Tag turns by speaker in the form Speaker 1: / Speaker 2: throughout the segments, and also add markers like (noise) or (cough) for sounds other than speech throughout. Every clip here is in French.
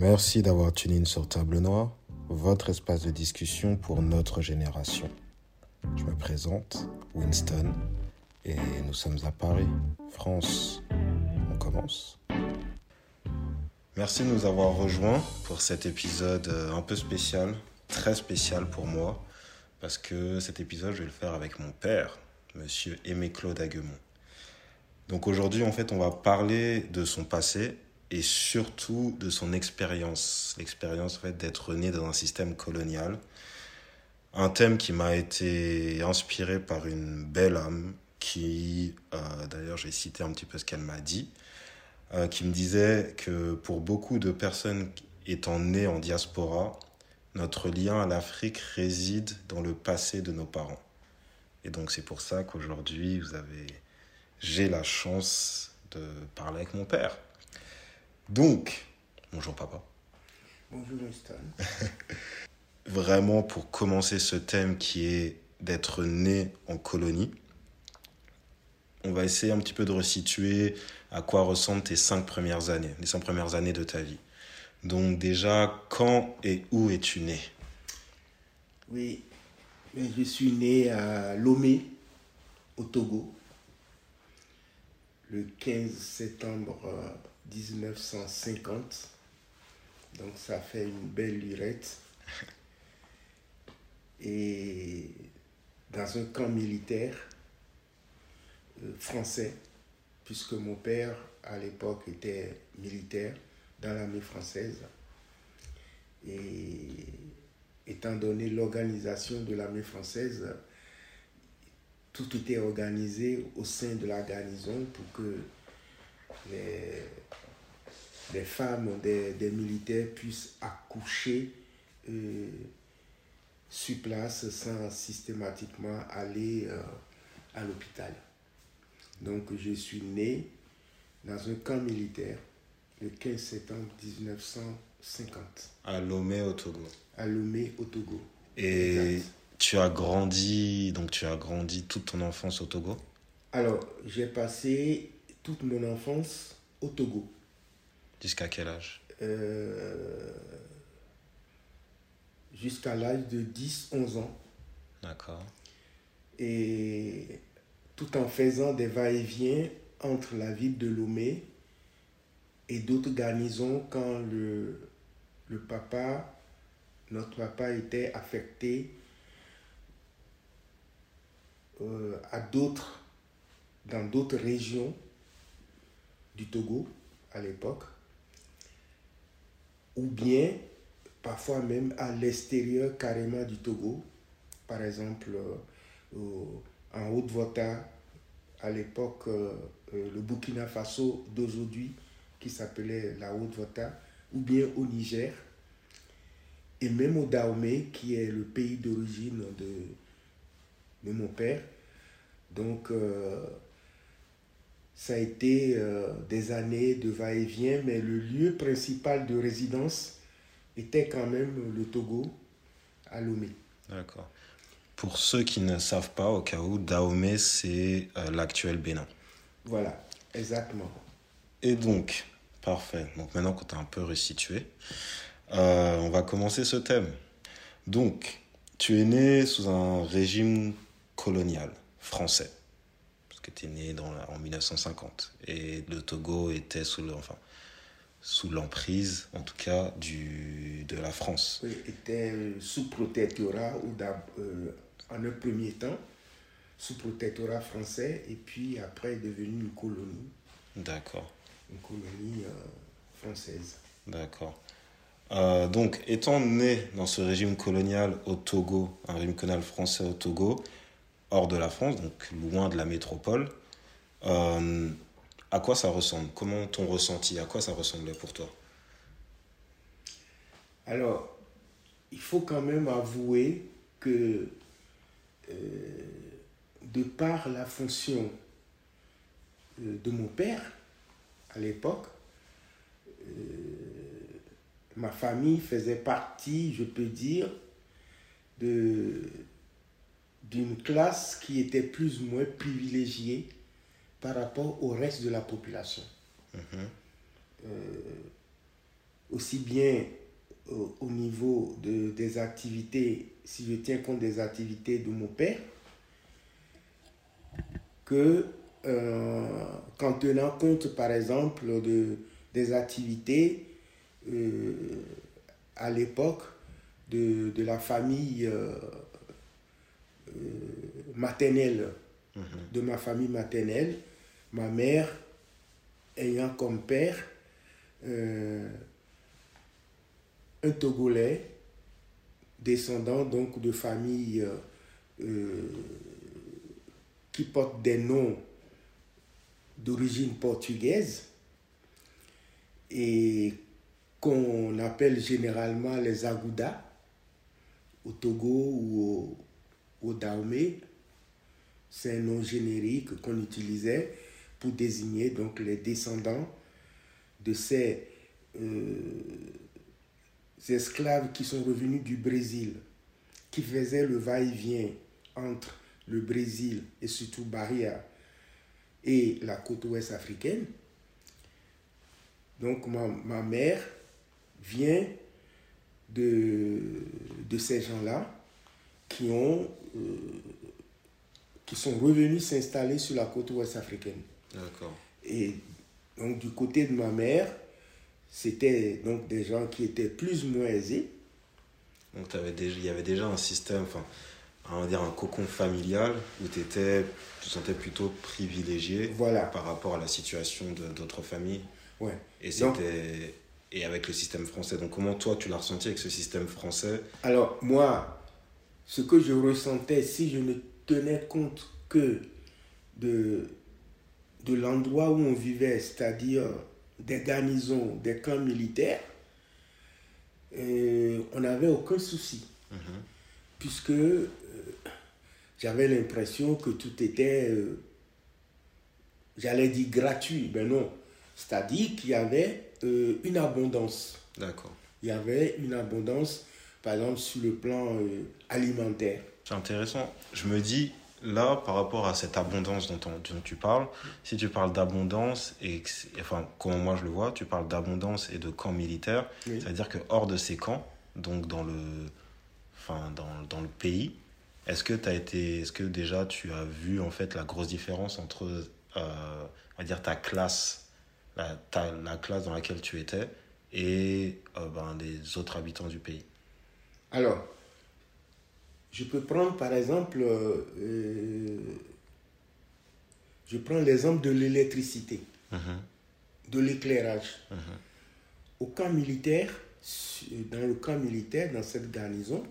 Speaker 1: Merci d'avoir tuné sur Table Noire, votre espace de discussion pour notre génération. Je me présente, Winston, et nous sommes à Paris, France. On commence. Merci de nous avoir rejoints pour cet épisode euh, un peu spécial, très spécial pour moi, parce que cet épisode, je vais le faire avec mon père, monsieur Aimé Claude Aguemont. Donc aujourd'hui, en fait, on va parler de son passé et surtout de son expérience, l'expérience en fait, d'être né dans un système colonial. Un thème qui m'a été inspiré par une belle âme qui, euh, d'ailleurs j'ai cité un petit peu ce qu'elle m'a dit, euh, qui me disait que pour beaucoup de personnes étant nées en diaspora, notre lien à l'Afrique réside dans le passé de nos parents. Et donc c'est pour ça qu'aujourd'hui, vous avez, j'ai la chance de parler avec mon père. Donc, bonjour papa.
Speaker 2: Bonjour Winston. (laughs)
Speaker 1: Vraiment pour commencer ce thème qui est d'être né en colonie, on va essayer un petit peu de resituer à quoi ressemblent tes cinq premières années, les cinq premières années de ta vie. Donc déjà, quand et où es-tu né?
Speaker 2: Oui, je suis né à Lomé, au Togo, le 15 septembre 1950. Donc ça fait une belle lurette. Et dans un camp militaire euh, français, puisque mon père à l'époque était militaire dans l'armée française. Et étant donné l'organisation de l'armée française, tout était organisé au sein de la garnison pour que les, les femmes des, des, militaires puissent accoucher euh, sur place sans systématiquement aller euh, à l'hôpital. Donc je suis né dans un camp militaire le 15 septembre 1950.
Speaker 1: À Lomé au Togo.
Speaker 2: À Lomé au Togo.
Speaker 1: Et exact. tu as grandi, donc tu as grandi toute ton enfance au Togo?
Speaker 2: Alors, j'ai passé toute mon enfance au Togo.
Speaker 1: Jusqu'à quel âge?
Speaker 2: Euh, Jusqu'à l'âge de 10-11 ans.
Speaker 1: D'accord.
Speaker 2: Et tout en faisant des va-et-vient entre la ville de Lomé et d'autres garnisons quand le, le papa, notre papa était affecté euh, à d'autres, dans d'autres régions du Togo à l'époque, ou bien parfois même à l'extérieur carrément du Togo, par exemple euh, en Haute-Volta, à l'époque euh, le Burkina Faso d'aujourd'hui, qui s'appelait la Haute-Volta, ou bien au Niger, et même au Dahomey, qui est le pays d'origine de, de mon père. Donc, euh, ça a été euh, des années de va-et-vient, mais le lieu principal de résidence était quand même le Togo, à Lomé.
Speaker 1: D'accord. Pour ceux qui ne savent pas, au cas où, Dahomey, c'est euh, l'actuel Bénin.
Speaker 2: Voilà, exactement.
Speaker 1: Et donc, parfait. Donc maintenant qu'on t'a un peu resitué, euh, on va commencer ce thème. Donc, tu es né sous un régime colonial français, tu es né dans en 1950, et le Togo était sous le, enfin, sous l'emprise, en tout cas, du, de la France.
Speaker 2: Oui, était sous protectorat, ou euh, en un premier temps, sous protectorat français, et puis après est devenu une colonie.
Speaker 1: D'accord
Speaker 2: une colonie euh, française.
Speaker 1: D'accord. Euh, donc, étant né dans ce régime colonial au Togo, un régime colonial français au Togo, hors de la France, donc loin de la métropole, euh, à quoi ça ressemble? Comment ton ressenti? À quoi ça ressemblait pour toi?
Speaker 2: Alors, il faut quand même avouer que euh, de par la fonction de mon père, à l'époque, euh, ma famille faisait partie, je peux dire, de d'une classe qui était plus ou moins privilégiée par rapport au reste de la population.
Speaker 1: Mhm.
Speaker 2: Euh, aussi bien au niveau de, des activités, si je tiens compte des activités de mon père, que euh, qu'en tenant compte, par exemple, de, des activités euh, à l'époque de, de, la famille euh, maternelle, mhm. de ma famille maternelle, ma mère ayant comme père un Togolais descendant donc de familles qui portent des noms d'origine portugaise et qu'on appelle généralement les Agouda au Togo ou au, au C'est un nom générique qu'on utilisait pour désigner donc les descendants de ces, euh, esclaves qui sont revenus du Brésil, qui faisaient le va-et-vient entre le Brésil et surtout Bahia et la côte ouest africaine. Donc ma, mère vient de, de ces gens-là qui, ont, qui sont revenus s'installer sur la côte ouest africaine.
Speaker 1: D'accord.
Speaker 2: Et donc du côté de ma mère, c'était donc des gens qui étaient plus ou moins aisés.
Speaker 1: Donc déjà, il y avait déjà un système, enfin, on va dire un cocon familial où tu étais, tu sentais plutôt privilégié
Speaker 2: voilà.
Speaker 1: par rapport à la situation d'autres familles.
Speaker 2: Ouais.
Speaker 1: Et c'était et avec le système français. Donc comment toi tu l'as ressenti avec ce système français?
Speaker 2: Alors moi, ce que je ressentais, si je ne tenais compte que de, de l'endroit où on vivait, c'est-à-dire des garnisons, des camps militaires, euh, on n'avait aucun souci. Mhm. Puisque j'avais l'impression que tout était, euh, j'allais dire gratuit, mais non. C'est-à-dire qu'il y avait euh, une abondance.
Speaker 1: D'accord.
Speaker 2: Il y avait une abondance, par exemple, sur le plan euh, alimentaire.
Speaker 1: C'est intéressant. Je me dis, là, par rapport à cette abondance dont, tu parles, si tu parles d'abondance, et enfin, comment moi je le vois, tu parles d'abondance et de camps militaires, c'est-à-dire que hors de ces camps, donc dans le, enfin, dans, dans le pays, est-ce que as été, est-ce que déjà tu as vu en fait la grosse différence entre, euh, on va dire ta classe, la, ta, la classe dans laquelle tu étais et euh, ben, les autres habitants du pays?
Speaker 2: Alors, je peux prendre par exemple, euh, je prends l'exemple de l'électricité, mm-hmm. de l'éclairage. Mm-hmm. Au camp militaire, dans le camp militaire, dans cette garnison,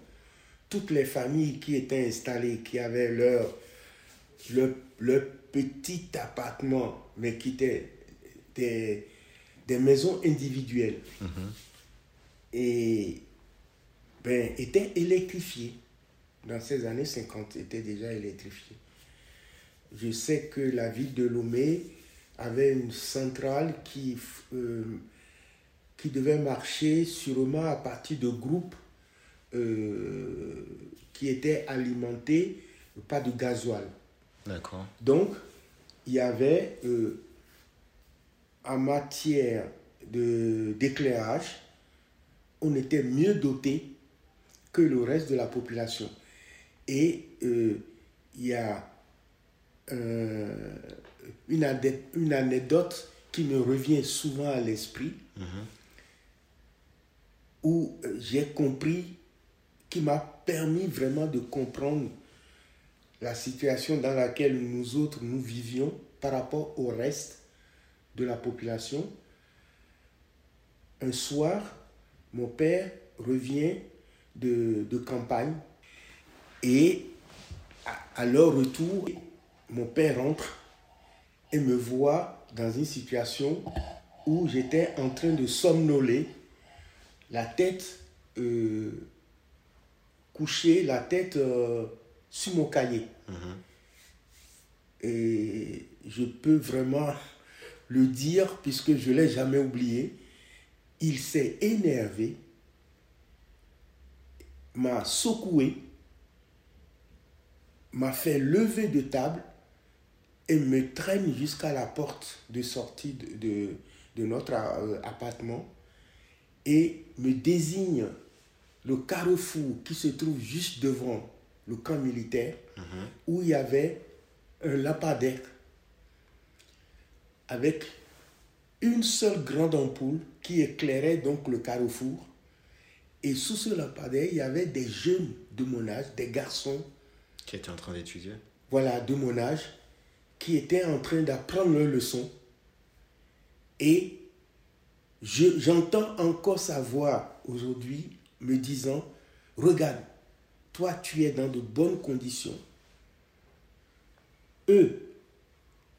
Speaker 2: toutes les familles qui étaient installées, qui avaient leur, leur, petit appartement, mais qui étaient des, des maisons individuelles, mhm. et ben, étaient électrifiées. Dans ces années 50, étaient déjà électrifiées. Je sais que la ville de Lomé avait une centrale qui, euh, qui devait marcher sûrement à partir de groupes euh, qui était alimenté pas de gasoil.
Speaker 1: D'accord.
Speaker 2: Donc, il y avait euh, en matière d'éclairage, on était mieux doté que le reste de la population. Et euh, il y a une, une, anecdote qui me revient souvent à l'esprit, où j'ai compris qui m'a permis vraiment de comprendre la situation dans laquelle nous autres nous vivions par rapport au reste de la population. Un soir, mon père revient de, campagne et à, à leur retour, mon père entre et me voit dans une situation où j'étais en train de somnoler, la tête euh, coucher la tête euh, sur mon cahier. Mhm. Et je peux vraiment le dire puisque je ne l'ai jamais oublié. Il s'est énervé, m'a secoué, m'a fait lever de table et me traîne jusqu'à la porte de sortie de, de, notre euh, appartement. et me désigne le carrefour qui se trouve juste devant le camp militaire, où il y avait un lampadaire avec une seule grande ampoule qui éclairait donc le carrefour. Et sous ce lampadaire, il y avait des jeunes de mon âge, des garçons.
Speaker 1: Qui étaient en train d'étudier
Speaker 2: Voilà, de mon âge, qui étaient en train d'apprendre leur leçon. Et j'entends encore sa voix aujourd'hui me disant, regarde, toi tu es dans de bonnes conditions. Eux,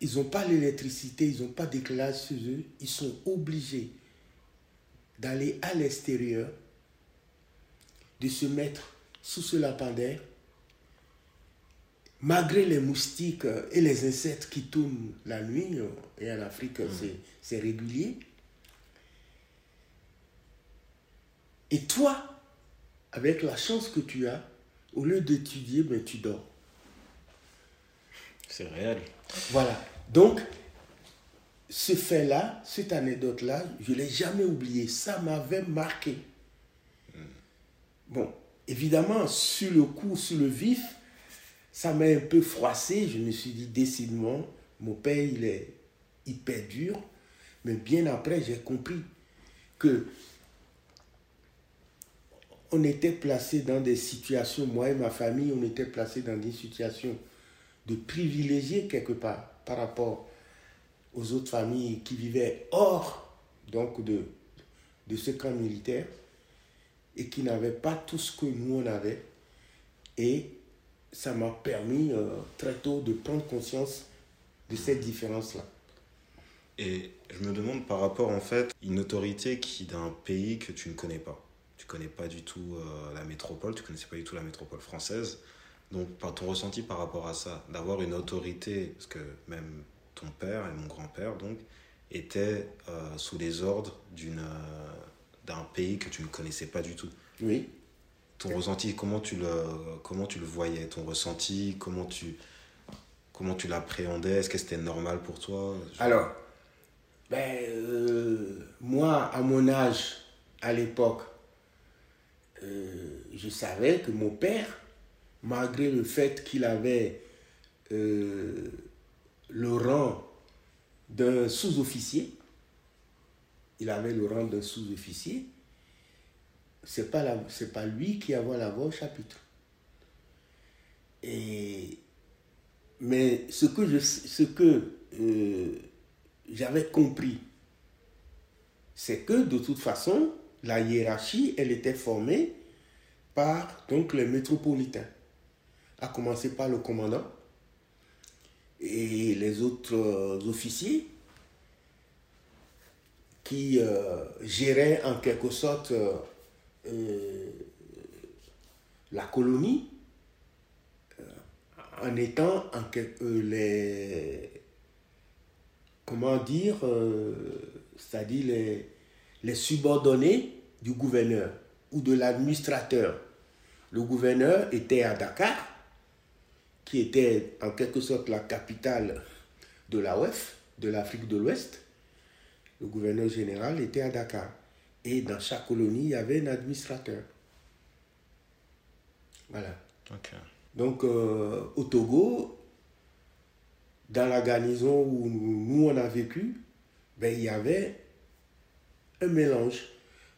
Speaker 2: ils n'ont pas l'électricité, ils n'ont pas d'éclairage chez eux, ils sont obligés d'aller à l'extérieur, de se mettre sous ce lampadaire, malgré les moustiques et les insectes qui tournent la nuit, et en Afrique mmh. c'est régulier. Et toi, avec la chance que tu as, au lieu d'étudier, ben, tu dors.
Speaker 1: C'est réel.
Speaker 2: Voilà. Donc, ce fait-là, cette anecdote-là, je ne l'ai jamais oublié. Ça m'avait marqué. Bon, évidemment, sur le coup, sur le vif, ça m'a un peu froissé. Je me suis dit, décidément, mon père, il est hyper dur. Mais bien après, j'ai compris que on était placé dans des situations, moi et ma famille, on était placés dans des situations de privilégiés quelque part par rapport aux autres familles qui vivaient hors donc de ce camp militaire et qui n'avaient pas tout ce que nous on avait. Et ça m'a permis euh, très tôt de prendre conscience de cette différence-là.
Speaker 1: Et je me demande par rapport en fait une autorité qui d'un pays que tu ne connais pas. Tu connais pas du tout euh, la métropole, tu connaissais pas du tout la métropole française. Donc, ton ressenti par rapport à ça, d'avoir une autorité, parce que même ton père et mon grand-père, donc, étaient euh, sous les ordres d'une, d'un pays que tu ne connaissais pas du tout.
Speaker 2: Oui.
Speaker 1: Ton ressenti, comment tu, le, comment tu le voyais? Ton ressenti, comment tu, comment tu l'appréhendais? Est-ce que c'était normal pour toi?
Speaker 2: Alors, ben, euh, moi, à mon âge, à l'époque, je savais que mon père malgré le fait qu'il avait euh, le rang d'un sous-officier, il avait le rang d'un sous-officier, c'est pas, pas lui qui avait la voix au chapitre. Et, mais ce ce que euh, j'avais compris, c'est que de toute façon, la hiérarchie, elle était formée par donc, les métropolitains à commencer par le commandant et les autres euh, officiers qui euh, géraient en quelque sorte euh, la colonie en étant en les comment dire c'est-à-dire les, les subordonnés du gouverneur ou de l'administrateur. Le gouverneur était à Dakar qui était en quelque sorte la capitale de la OEF, de l'Afrique de l'Ouest. Le gouverneur général était à Dakar. Et dans chaque colonie, il y avait un administrateur. Voilà. Donc, euh, au Togo, dans la garnison où nous, on a vécu, ben, il y avait un mélange.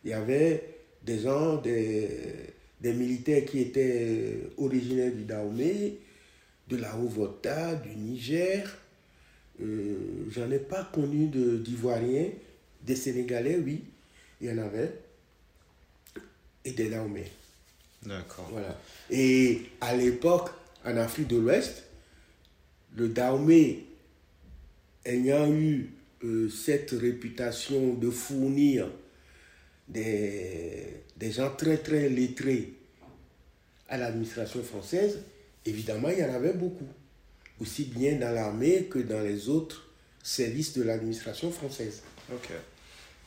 Speaker 2: Il y avait des gens, des, des militaires qui étaient originaires du Dahomey, de la Haute-Volta, du Niger. Euh, j'en ai pas connu d'Ivoiriens, des Sénégalais, oui, il y en avait, et des Dahomey.
Speaker 1: D'accord.
Speaker 2: Voilà. Et à l'époque, en Afrique de l'Ouest, le Dahomey ayant eu euh, cette réputation de fournir des, des gens très très lettrés à l'administration française, Évidemment, il y en avait beaucoup, aussi bien dans l'armée que dans les autres services de l'administration française.
Speaker 1: Ok.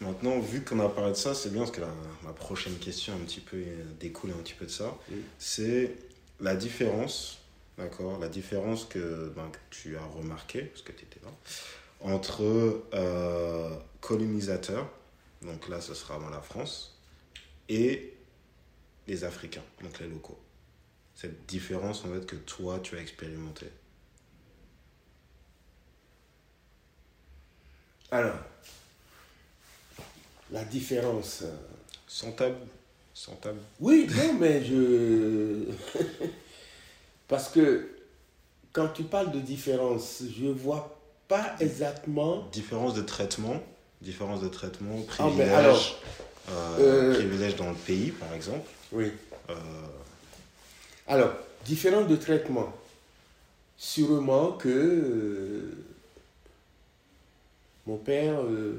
Speaker 1: Maintenant, vu qu'on a parlé de ça, c'est bien parce que la, ma prochaine question un petit peu découle un petit peu de ça. C'est la différence, d'accord, la différence que, ben, tu as remarqué, parce que tu étais là, entre euh, colonisateurs, donc là ce sera dans la France, et les Africains, donc les locaux. Cette différence, en fait, que toi, tu as expérimenté.
Speaker 2: Alors, la différence. euh,
Speaker 1: Sans tabou. Sans tabou.
Speaker 2: Oui, non, mais je. (laughs) Parce que quand tu parles de différence, je vois pas exactement.
Speaker 1: Différence de traitement. Différence de traitement,
Speaker 2: Ah, mais
Speaker 1: privilège.
Speaker 2: alors,
Speaker 1: euh,
Speaker 2: euh,
Speaker 1: privilège dans le pays, par exemple.
Speaker 2: Oui.
Speaker 1: Euh,
Speaker 2: Alors, différence de traitement. Sûrement que mon père. euh,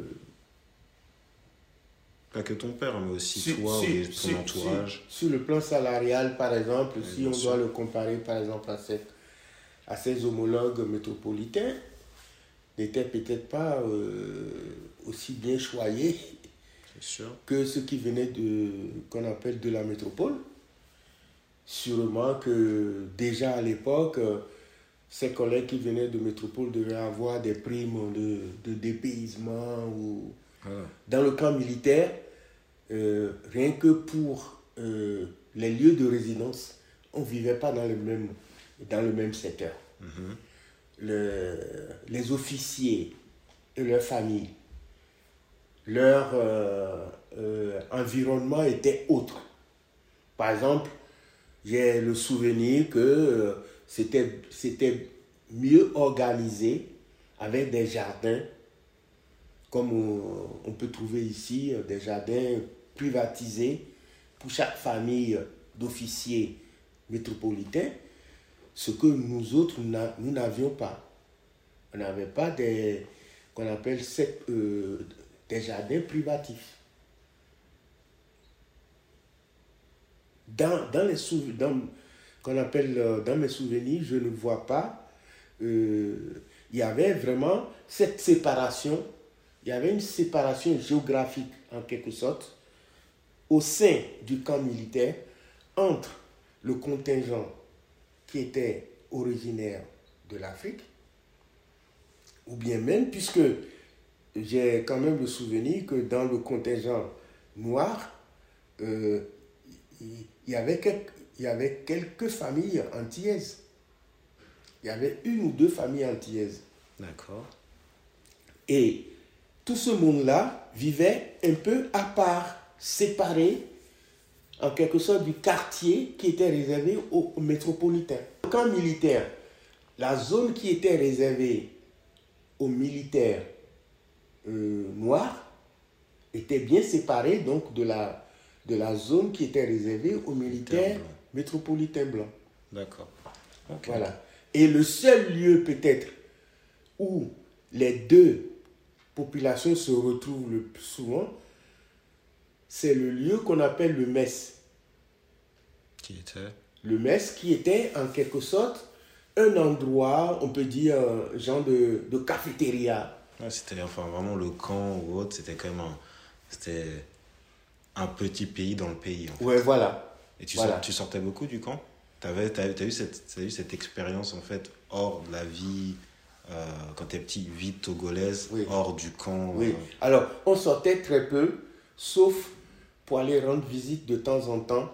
Speaker 1: pas que ton père, mais aussi toi
Speaker 2: sur-
Speaker 1: ou ton
Speaker 2: sur-
Speaker 1: entourage.
Speaker 2: Sur, le plan salarial, par exemple,
Speaker 1: Oui,
Speaker 2: si on
Speaker 1: sûr.
Speaker 2: doit le comparer, par exemple, à, cette, à ses homologues métropolitains, n'était peut-être pas euh, aussi bien choyé que ceux qui venaient de qu'on appelle de la métropole. Sûrement que déjà à l'époque, ces collègues qui venaient de métropole devaient avoir des primes de, de dépaysement ou
Speaker 1: Voilà.
Speaker 2: dans le camp militaire, euh, rien que pour euh, les lieux de résidence, on ne vivait pas dans le même, dans le même secteur.
Speaker 1: Mhm.
Speaker 2: Le- les officiers et leurs familles, leur euh, environnement était autre. Par exemple, j'ai le souvenir que c'était c'était mieux organisé avec des jardins, comme on, peut trouver ici, des jardins privatisés pour chaque famille d'officiers métropolitains, ce que nous autres, nous n'avions pas. On n'avait pas des, qu'on appelle euh, des jardins privatifs. Dans, dans les dans, qu'on appelle, euh, dans mes souvenirs, je ne vois pas, euh, il y avait vraiment cette séparation, il y avait une séparation géographique en quelque sorte au sein du camp militaire entre le contingent qui était originaire de l'Afrique, ou bien même, puisque j'ai quand même le souvenir que dans le contingent noir, euh, il y, avait quelques, il y avait quelques familles antillaises. Il y avait une ou deux familles antillaises.
Speaker 1: D'accord.
Speaker 2: Et tout ce monde-là vivait un peu à part, séparé en quelque sorte du quartier qui était réservé aux, métropolitains. Camp militaire, la zone qui était réservée aux militaires euh, noirs était bien séparée donc de la, de la zone qui était réservée aux militaires
Speaker 1: blancs.
Speaker 2: métropolitains blancs.
Speaker 1: D'accord.
Speaker 2: Voilà. Et le seul lieu peut-être où les deux populations se retrouvent le plus souvent, c'est le lieu qu'on appelle le mess.
Speaker 1: Qui était?
Speaker 2: Le mess qui était en quelque sorte un endroit, on peut dire, un genre de, de cafétéria.
Speaker 1: C'était enfin vraiment le camp ou autre, c'était quand même un, c'était un petit pays dans le pays. en fait.
Speaker 2: Ouais, voilà.
Speaker 1: Et tu,
Speaker 2: Voilà.
Speaker 1: sort- tu sortais beaucoup du camp? T'as, t'as eu cette, t'as eu cette expérience en fait hors de la vie, euh, quand t'es petit, vie togolaise,
Speaker 2: Oui.
Speaker 1: hors du camp.
Speaker 2: Oui.
Speaker 1: euh,
Speaker 2: Alors, on sortait très peu, sauf pour aller rendre visite de temps en temps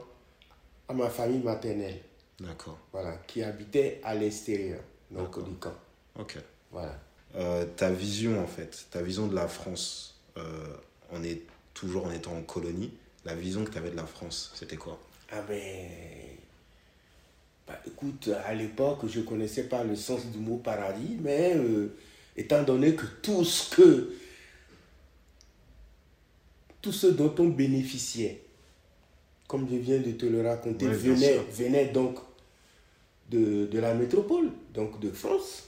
Speaker 2: à ma famille maternelle.
Speaker 1: D'accord.
Speaker 2: voilà, qui habitait à l'extérieur donc du camp.
Speaker 1: Ok.
Speaker 2: Voilà.
Speaker 1: Euh, ta vision en fait, ta vision de la France, on est toujours en étant en colonie, la vision que tu avais de la France, c'était quoi?
Speaker 2: Ah ben, bah, écoute, à l'époque, je ne connaissais pas le sens du mot paradis, mais euh, étant donné que tout ce que, tout ce dont on bénéficiait, comme je viens de te le raconter, venait, donc de, de la métropole, donc de France.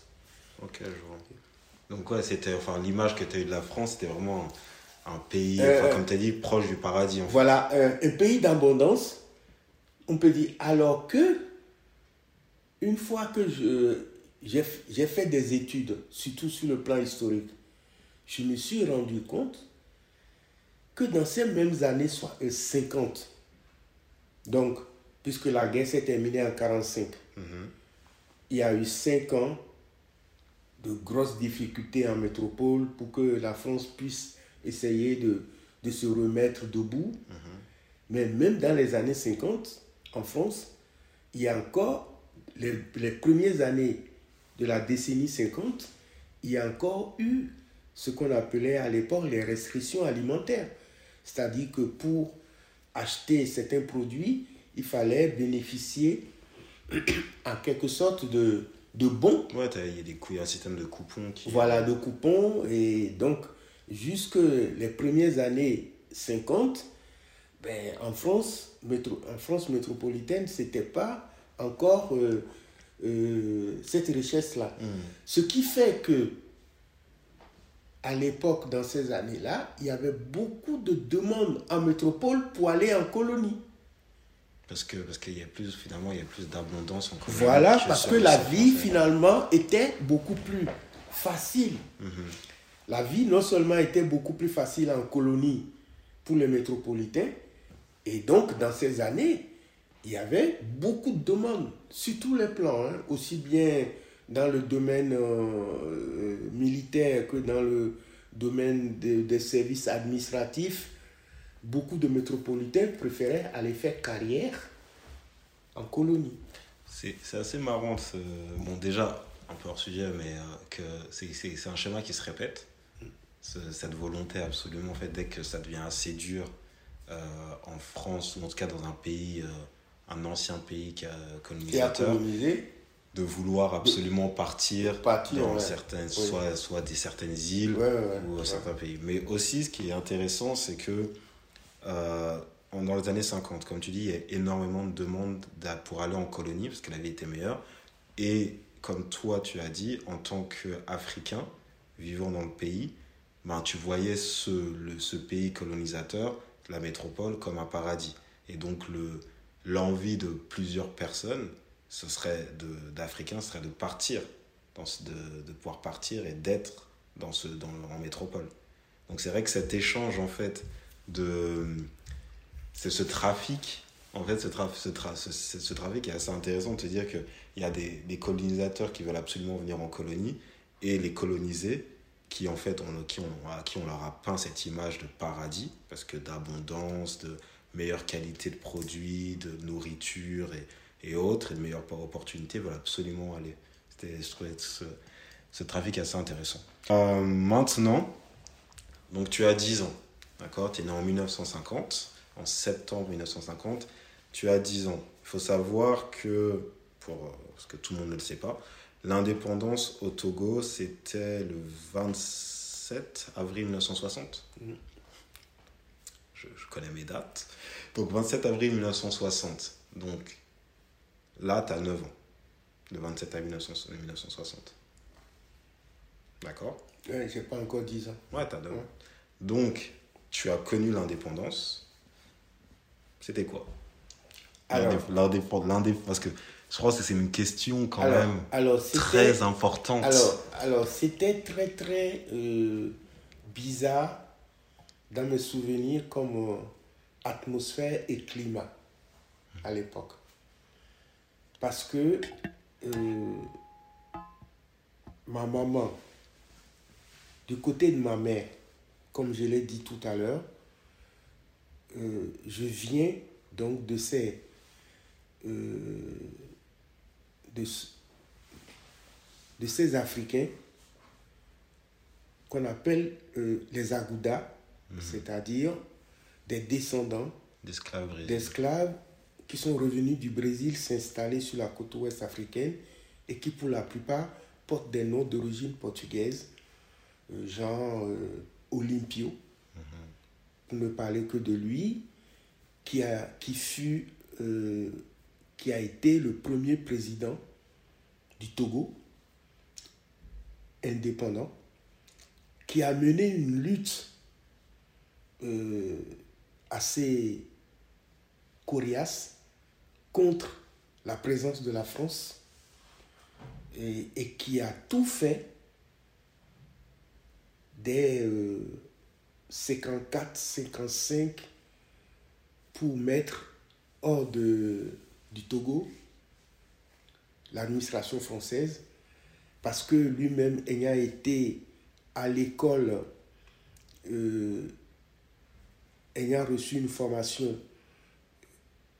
Speaker 1: Ok, je vois. Donc ouais, c'était, enfin l'image que tu as eue de la France, c'était vraiment un, pays,
Speaker 2: Euh,
Speaker 1: enfin,
Speaker 2: euh,
Speaker 1: comme tu as dit, proche du paradis. En fait.
Speaker 2: Voilà, un, un pays d'abondance, on peut dire, alors que, une fois que je, j'ai, j'ai fait des études, surtout sur le plan historique, je me suis rendu compte que dans ces mêmes années soit- euh, 50, donc, puisque la guerre s'est terminée en 1945,
Speaker 1: Mhm.
Speaker 2: il y a eu 5 ans de grosses difficultés en métropole pour que la France puisse essayer de, de se remettre debout. Mais même dans les années 50, en France, il y a encore les, les premières années de la décennie 50, il y a encore eu ce qu'on appelait à l'époque les restrictions alimentaires. C'est-à-dire que pour acheter certains produits, il fallait bénéficier (clears throat) en quelque sorte de, de bons.
Speaker 1: Ouais, il y a des a un système de coupons qui.
Speaker 2: Voilà, de coupons. Et donc, jusque les premières années 50, ben, en, France, métro, en France métropolitaine, ce n'était pas encore euh, euh, cette richesse-là.
Speaker 1: Hmm.
Speaker 2: Ce qui fait que, à l'époque, dans ces années-là, il y avait beaucoup de demandes en métropole pour aller en colonie.
Speaker 1: Parce que parce qu'il y a plus finalement il y a plus d'abondance en colonie.
Speaker 2: Voilà, parce que la vie
Speaker 1: français.
Speaker 2: finalement était beaucoup plus facile.
Speaker 1: Mhm.
Speaker 2: La vie non seulement était beaucoup plus facile en colonie pour les métropolitains, et donc dans ces années, il y avait beaucoup de demandes sur tous les plans, hein, aussi bien dans le domaine euh, euh, militaire que dans le domaine de- des services administratifs. Beaucoup de métropolitains préféraient aller faire carrière en colonie.
Speaker 1: C'est assez marrant. Bon, déjà, un peu hors sujet, mais euh, que c'est- un schéma qui se répète. Ce- cette volonté absolument, en fait, dès que ça devient assez dur en France, ou en tout cas dans un pays, euh, un ancien pays colonisateur, de vouloir absolument partir,
Speaker 2: Partir,
Speaker 1: dans
Speaker 2: ouais.
Speaker 1: certaines,
Speaker 2: Oui.
Speaker 1: soit, soit des certaines îles
Speaker 2: Ouais, ouais,
Speaker 1: ou certains pays. Mais aussi, ce qui est intéressant, c'est que euh, dans les années 50, comme tu dis, il y a énormément de demandes pour aller en colonie parce que la vie était meilleure. Et comme toi, tu as dit, en tant qu'Africain vivant dans le pays, ben, tu voyais ce, le- ce pays colonisateur, la métropole, comme un paradis. Et donc, le, l'envie de plusieurs personnes, ce serait de, d'Africains, serait de partir, dans de, de pouvoir partir et d'être dans dans, en métropole. Donc, c'est vrai que cet échange, en fait, de. C'est ce trafic. En fait, ce, tra- ce, tra- ce, ce- trafic est assez intéressant de te dire qu'il y a des, des colonisateurs qui veulent absolument venir en colonie et les colonisés qui, en fait, on, à qui on leur a peint cette image de paradis parce que d'abondance, de meilleure qualité de produits, de nourriture et, et autres, et de meilleures opportunités veulent absolument aller. Je trouvais ce, ce trafic assez intéressant. Euh, maintenant, donc tu as 10 ans, d'accord? Tu es né en 1950, en septembre 1950, tu as 10 ans. Il faut savoir que, pour, parce que tout le monde ne le sait pas, l'indépendance au Togo, c'était le 27 avril 1960.
Speaker 2: Mhm.
Speaker 1: Je, je connais mes dates. Donc 27 avril 1960. Donc là, tu as 9 ans. Le 27 avril 1900 1960. D'accord?
Speaker 2: Ouais, j'ai pas encore 10 ans.
Speaker 1: Ouais, t'as 9 ans.
Speaker 2: Ouais.
Speaker 1: Donc, tu as connu l'indépendance. C'était quoi?
Speaker 2: Alors-
Speaker 1: L'indép- l'indép- l'indép- Parce que je crois que c'est une question quand
Speaker 2: alors,
Speaker 1: même
Speaker 2: alors
Speaker 1: très importante.
Speaker 2: Alors, alors c'était très très euh, bizarre dans mes souvenirs comme euh, atmosphère et climat à l'époque. Parce que euh, ma maman, du côté de ma mère, comme je l'ai dit tout à l'heure, euh, je viens donc de ces... euh, de, de ces Africains qu'on appelle euh, les Agoudas, c'est-à-dire des descendants
Speaker 1: D'esclaves.
Speaker 2: qui sont revenus du Brésil s'installer sur la côte ouest africaine et qui pour la plupart portent des noms d'origine portugaise, euh, genre euh, Olympio, pour ne parler que de lui, qui, a, qui fut, qui a été le premier président du Togo, indépendant, qui a mené une lutte euh, assez coriace contre la présence de la France et, qui a tout fait dès 54-55 pour mettre hors de, du Togo l'administration française parce que lui-même ayant été à l'école, euh, ayant reçu une formation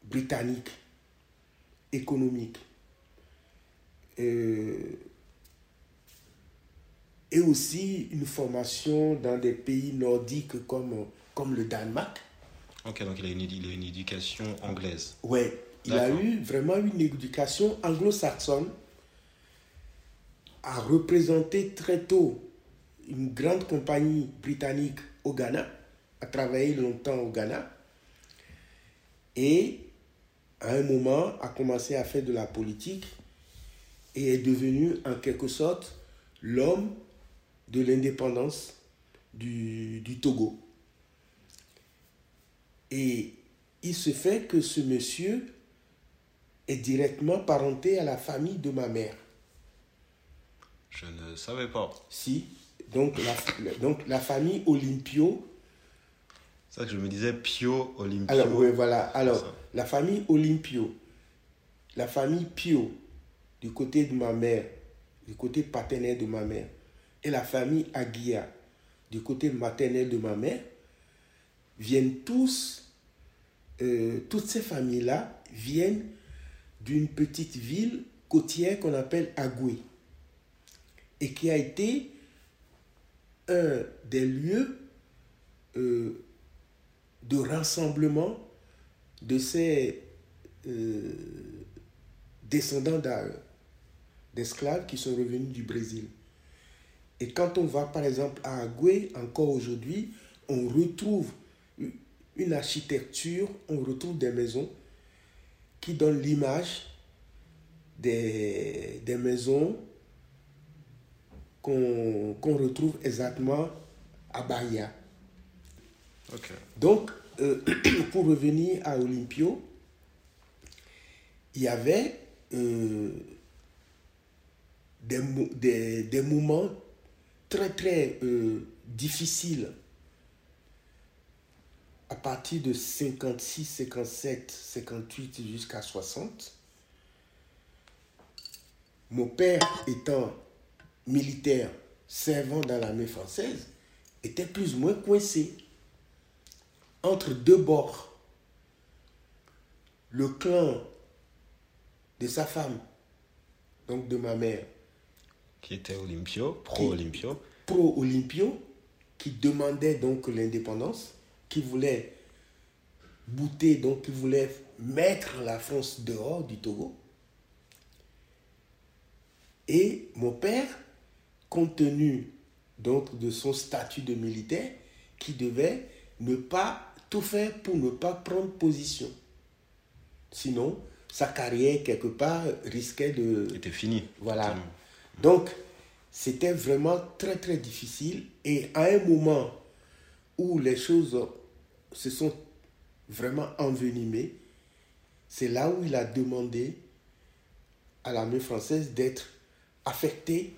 Speaker 2: britannique, économique. Euh, et aussi une formation dans des pays nordiques comme, comme le Danemark.
Speaker 1: Ok, donc il a une, il a une éducation anglaise.
Speaker 2: Oui, il a eu vraiment une éducation anglo-saxonne, a représenté très tôt une grande compagnie britannique au Ghana, a travaillé longtemps au Ghana, et à un moment a commencé à faire de la politique et est devenu en quelque sorte l'homme de l'indépendance du, du, Togo. Et il se fait que ce monsieur est directement parenté à la famille de ma mère.
Speaker 1: Je ne savais pas.
Speaker 2: Si. Donc la, donc la famille Olympio.
Speaker 1: C'est ça que je me disais Pio Olympio.
Speaker 2: Alors, oui, voilà. Alors, la famille Olympio, la famille Pio, du côté de ma mère, du côté paternel de ma mère, et la famille Aguia, du côté maternel de ma mère, viennent tous, euh, toutes ces familles-là viennent d'une petite ville côtière qu'on appelle Agoué, et qui a été un des lieux euh, de rassemblement de ces euh, descendants d'esclaves qui sont revenus du Brésil. Et quand on va par exemple à Agüe, encore aujourd'hui, on retrouve une architecture, on retrouve des maisons qui donnent l'image des, des, maisons qu'on retrouve exactement à Bahia. Donc, euh, (clears throat) pour revenir à Olympio, il y avait euh, des, des, des, moments très très euh, difficiles à partir de 56, 57, 58 jusqu'à 60. Mon père étant militaire servant dans l'armée française était plus ou moins coincé entre deux bords. Le clan de sa femme, donc de ma mère,
Speaker 1: qui était Olympio, pro-Olympio.
Speaker 2: Pro-Olympio, qui demandait donc l'indépendance, qui voulait bouter, donc qui voulait mettre la France dehors du Togo. Et mon père, compte tenu donc de son statut de militaire, qui devait ne pas tout faire pour ne pas prendre position. Sinon, sa carrière, quelque part, risquait de...
Speaker 1: Était fini.
Speaker 2: Voilà. Donc, c'était vraiment très, très difficile. Et à un moment où les choses se sont vraiment envenimées, c'est là où il a demandé à l'armée française d'être affecté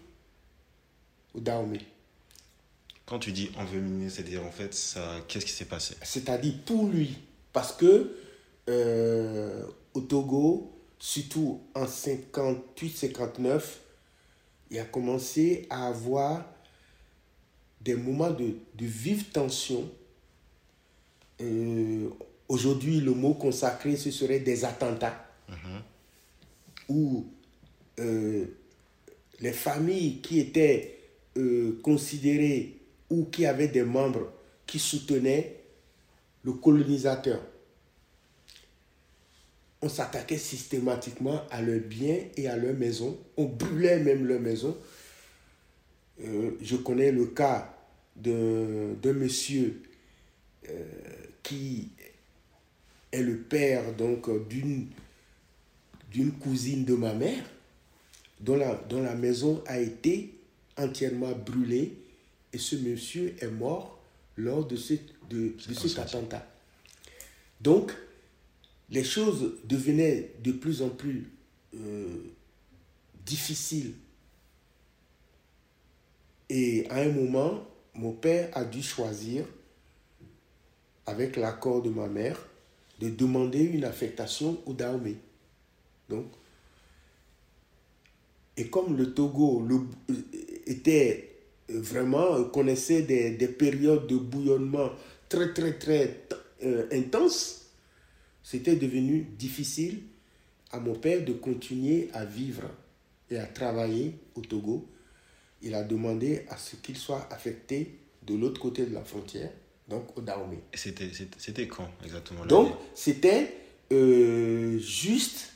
Speaker 2: au Dahomey.
Speaker 1: Quand tu dis envenimé, c'est-à-dire en fait, ça, qu'est-ce qui s'est passé?
Speaker 2: C'est-à-dire pour lui, parce que euh, au Togo, surtout en 58-59, il a commencé à avoir des moments de, de vive tension. Euh, Aujourd'hui, le mot consacré, ce serait des attentats. Où euh, les familles qui étaient euh, considérées ou qui avaient des membres qui soutenaient le colonisateur, on s'attaquait systématiquement à leurs biens et à leurs maisons. On brûlait même leurs maisons. Je connais le cas d'un monsieur qui est le père donc d'une d'une cousine de ma mère dont la, dont la maison a été entièrement brûlée et ce monsieur est mort lors de, ce, de, de cet attentat. Donc, les choses devenaient de plus en plus euh, difficiles. Et à un moment, mon père a dû choisir, avec l'accord de ma mère, de demander une affectation au Dahomey. Donc, et comme le Togo le, était vraiment, connaissait des, des, périodes de bouillonnement très, très, très euh, intenses, c'était devenu difficile à mon père de continuer à vivre et à travailler au Togo. Il a demandé à ce qu'il soit affecté de l'autre côté de la frontière, donc au Dahomey.
Speaker 1: C'était, c'était quand exactement
Speaker 2: Donc, c'était euh, juste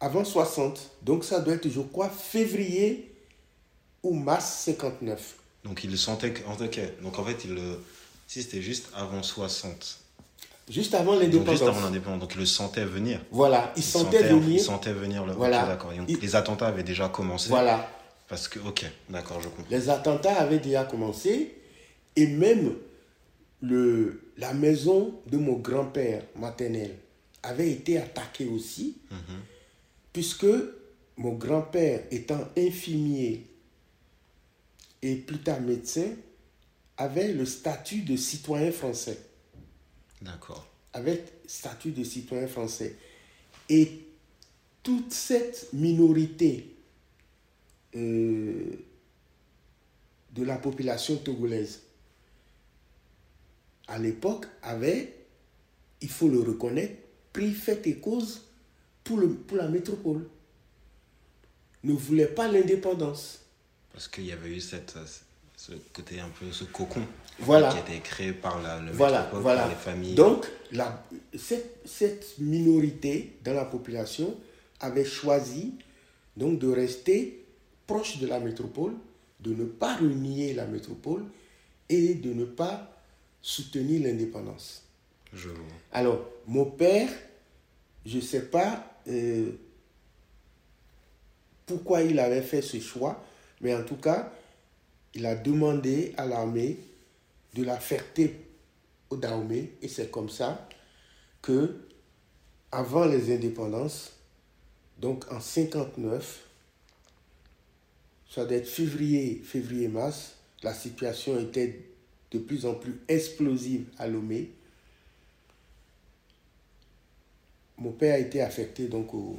Speaker 2: avant 60. Donc, ça doit être, je crois, février ou mars 59.
Speaker 1: Donc, il sentait que. Ok, donc en fait, il, si c'était juste avant 60.
Speaker 2: Juste avant l'indépendance.
Speaker 1: Juste avant l'indépendance. Donc, il le sentait venir.
Speaker 2: Voilà, il, sentait, venir. Il
Speaker 1: sentait venir. Le... Voilà. d'accord. Les attentats avaient déjà commencé.
Speaker 2: Voilà.
Speaker 1: Parce que, ok, d'accord, je comprends.
Speaker 2: Les attentats avaient déjà commencé et même le, la maison de mon grand-père maternel avait été attaquée aussi, mhm. puisque mon grand-père étant infirmier et plus tard médecin, avait le statut de citoyen français.
Speaker 1: D'accord.
Speaker 2: Avec statut de citoyen français. Et toute cette minorité euh, de la population togolaise à l'époque avait, il faut le reconnaître, pris fait et cause pour, le, pour la métropole. Ne voulait pas l'indépendance.
Speaker 1: Parce qu'il y avait eu cette, ce côté un peu, ce cocon
Speaker 2: voilà.
Speaker 1: qui a été créé par la, le
Speaker 2: voilà, voilà.
Speaker 1: par les familles.
Speaker 2: Donc, la, cette, cette minorité dans la population avait choisi donc de rester proche de la métropole, de ne pas renier la métropole et de ne pas soutenir l'indépendance.
Speaker 1: Je vois.
Speaker 2: Alors, mon père, je ne sais pas euh, pourquoi il avait fait ce choix, mais en tout cas, il a demandé à l'armée de la ferté au Dahomey, et c'est comme ça que, avant les indépendances, donc en 59, ça doit être février, février-mars, la situation était de plus en plus explosive à Lomé. Mon père a été affecté donc au,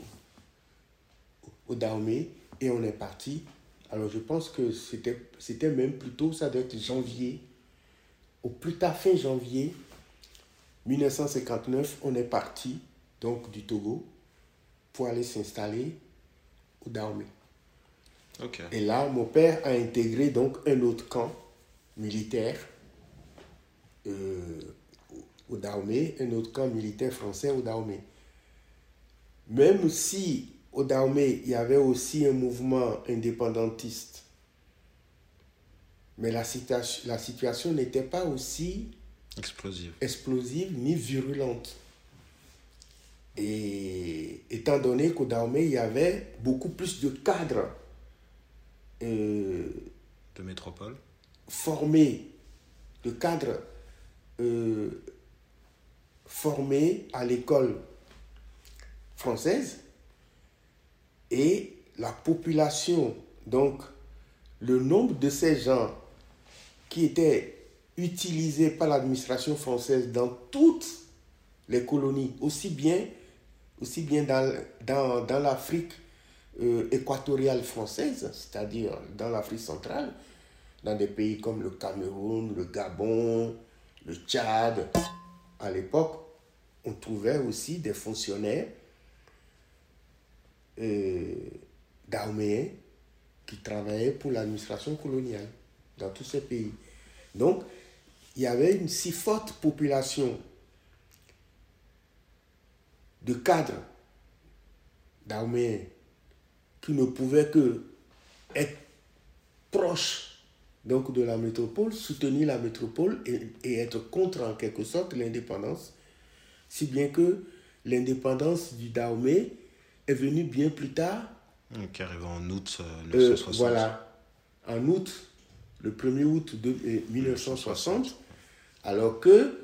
Speaker 2: au Dahomey et on est parti. Alors je pense que c'était même plutôt, ça doit être janvier, au plus tard fin janvier 1959, on est parti donc du Togo pour aller s'installer au Dahomey. Et là, mon père a intégré donc un autre camp militaire euh, au Dahomey, un autre camp militaire français au Dahomey. Même si au Dahomey, il y avait aussi un mouvement indépendantiste, mais la situation, la situation n'était pas aussi
Speaker 1: explosive.
Speaker 2: explosive ni virulente. Et étant donné qu'au Dahomey, il y avait beaucoup plus de cadres
Speaker 1: euh, de métropole
Speaker 2: formés, de cadres euh, formés à l'école française et la population, donc le nombre de ces gens qui étaient utilisés par l'administration française dans toutes les colonies, aussi bien, aussi bien dans, dans, dans l'Afrique euh, équatoriale française, c'est-à-dire dans l'Afrique centrale, dans des pays comme le Cameroun, le Gabon, le Tchad. À l'époque, on trouvait aussi des fonctionnaires euh, qui travaillaient pour l'administration coloniale dans tous ces pays. Donc, il y avait une si forte population de cadres d'Aoméens qui ne pouvaient que être proches donc de la métropole, soutenir la métropole et, être contre en quelque sorte l'indépendance, si bien que l'indépendance du Dahomey est venue bien plus tard.
Speaker 1: Qui arrive en août 1960.
Speaker 2: Euh, voilà, en août, le 1er août de 1960, alors que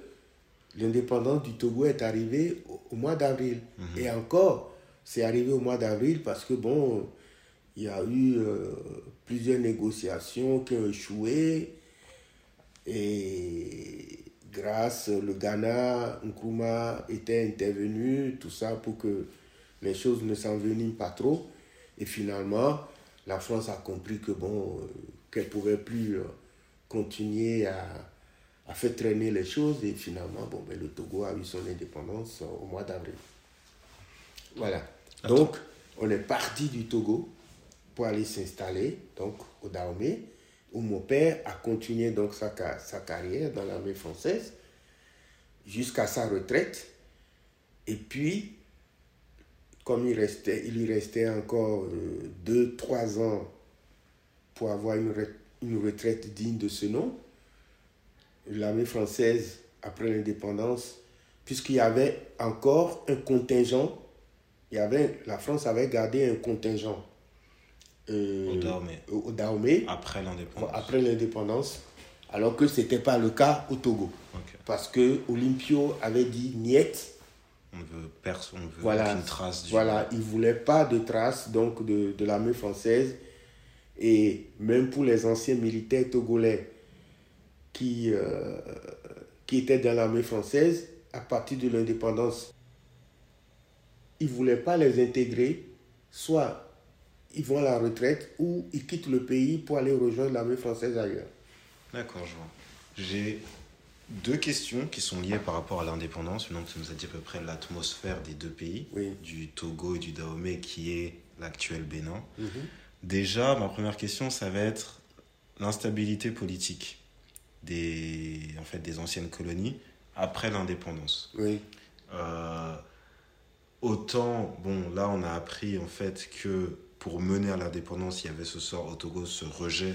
Speaker 2: l'indépendance du Togo est arrivée au, mois d'avril. Mhm. Et encore, c'est arrivé au mois d'avril parce que, bon, il y a eu euh, plusieurs négociations qui ont échoué. Et grâce, le Ghana, Nkrumah était intervenu, tout ça pour que les choses ne s'enveniment pas trop. Et finalement, la France a compris que bon, euh, qu'elle pouvait plus euh, continuer à, fait traîner les choses et finalement, bon, ben, le Togo a eu son indépendance au mois d'avril. Voilà. Donc, on est parti du Togo pour aller s'installer donc au Dahomey, où mon père a continué donc sa, carrière dans l'armée française jusqu'à sa retraite. Et puis, comme il, restait, il lui restait encore 2-3 ans pour avoir une, une retraite digne de ce nom, l'armée française, après l'indépendance, puisqu'il y avait encore un contingent, il y avait, la France avait gardé un contingent
Speaker 1: euh,
Speaker 2: au Dahomey,
Speaker 1: après l'indépendance.
Speaker 2: Après l'indépendance, alors que ce n'était pas le cas au Togo. Parce que Olympio avait dit niet.
Speaker 1: On veut, personne, on veut
Speaker 2: voilà,
Speaker 1: aucune trace
Speaker 2: du... Voilà, il ne voulait pas de traces donc, de, de l'armée française. Et même pour les anciens militaires togolais qui, euh, qui étaient dans l'armée française, à partir de l'indépendance, ils ne voulaient pas les intégrer, soit ils vont à la retraite ou ils quittent le pays pour aller rejoindre l'armée française ailleurs.
Speaker 1: D'accord, je vois. J'ai deux questions qui sont liées par rapport à l'indépendance. Donc, tu nous as dit à peu près l'atmosphère des deux pays, du Togo et du Dahomey, qui est l'actuel Bénin. Mhm. Déjà, ma première question, ça va être l'instabilité politique des, en fait, des anciennes colonies après l'indépendance.
Speaker 2: Oui.
Speaker 1: Euh, autant, bon, là, on a appris en fait que pour mener à l'indépendance, il y avait ce sort au Togo, ce rejet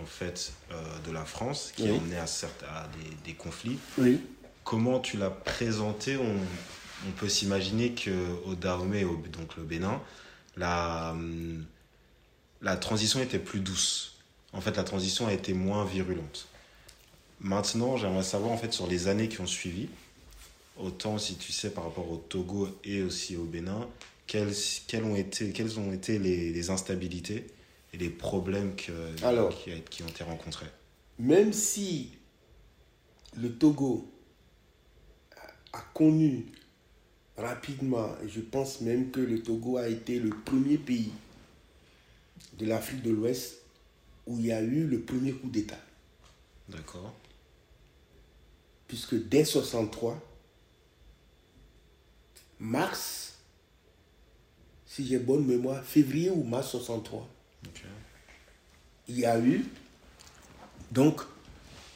Speaker 1: en fait euh, de la France qui a emmené à, certes, à des, des conflits.
Speaker 2: Oui.
Speaker 1: Comment tu l'as présenté on, on, peut s'imaginer qu'au Dahomey, au, donc le Bénin, la, la transition était plus douce. En fait, la transition a été moins virulente. Maintenant, j'aimerais savoir en fait sur les années qui ont suivi, autant si tu sais par rapport au Togo et aussi au Bénin, quelles, quelles, ont été, quelles ont été les, les instabilités et les problèmes que,
Speaker 2: Alors,
Speaker 1: qui, qui, ont été rencontrés
Speaker 2: Même si le Togo a connu rapidement, je pense même que le Togo a été le premier pays de l'Afrique de l'Ouest où il y a eu le premier coup d'État.
Speaker 1: D'accord.
Speaker 2: Puisque dès 63, mars si j'ai bonne mémoire, février ou mars 63. Il y a eu donc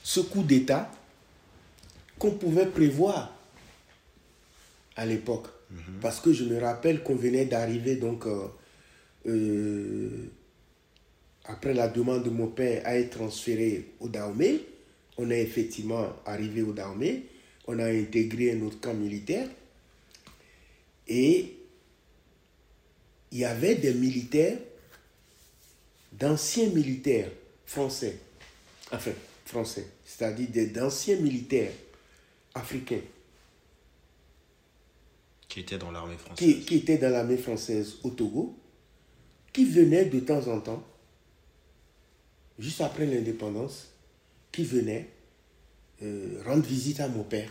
Speaker 2: ce coup d'État qu'on pouvait prévoir à l'époque. Mhm. Parce que je me rappelle qu'on venait d'arriver donc euh, euh, après la demande de mon père à être transféré au Dahomey. On est effectivement arrivé au Dahomey. On a intégré un autre camp militaire. Et il y avait des militaires, d'anciens militaires français, enfin français, c'est-à-dire d'anciens militaires africains.
Speaker 1: Qui étaient dans l'armée française.
Speaker 2: Qui, qui étaient dans l'armée française au Togo, qui venaient de temps en temps, juste après l'indépendance, qui venaient euh, rendre visite à mon père.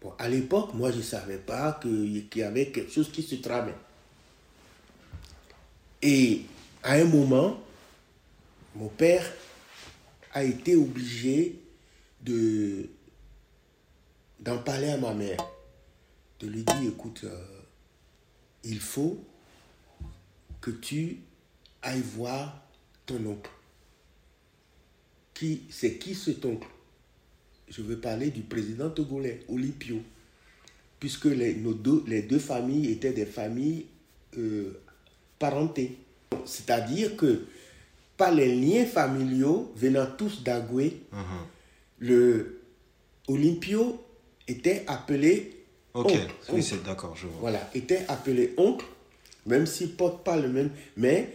Speaker 2: Bon, à l'époque, moi, je ne savais pas qu'il y avait quelque chose qui se tramait. Et à un moment, mon père a été obligé de d'en parler à ma mère, de lui dire, écoute, euh, il faut que tu ailles voir ton oncle. Qui, c'est qui cet oncle? Je veux parler du président togolais, Olympio, puisque les, nos deux, les deux familles étaient des familles euh, parenté. C'est-à-dire que par les liens familiaux venant tous d'Agoué, uh-huh. le Olympio était appelé
Speaker 1: Ok, oui, c'est d'accord, je vois.
Speaker 2: Voilà, était appelé oncle, même s'il ne porte pas le même. Mais,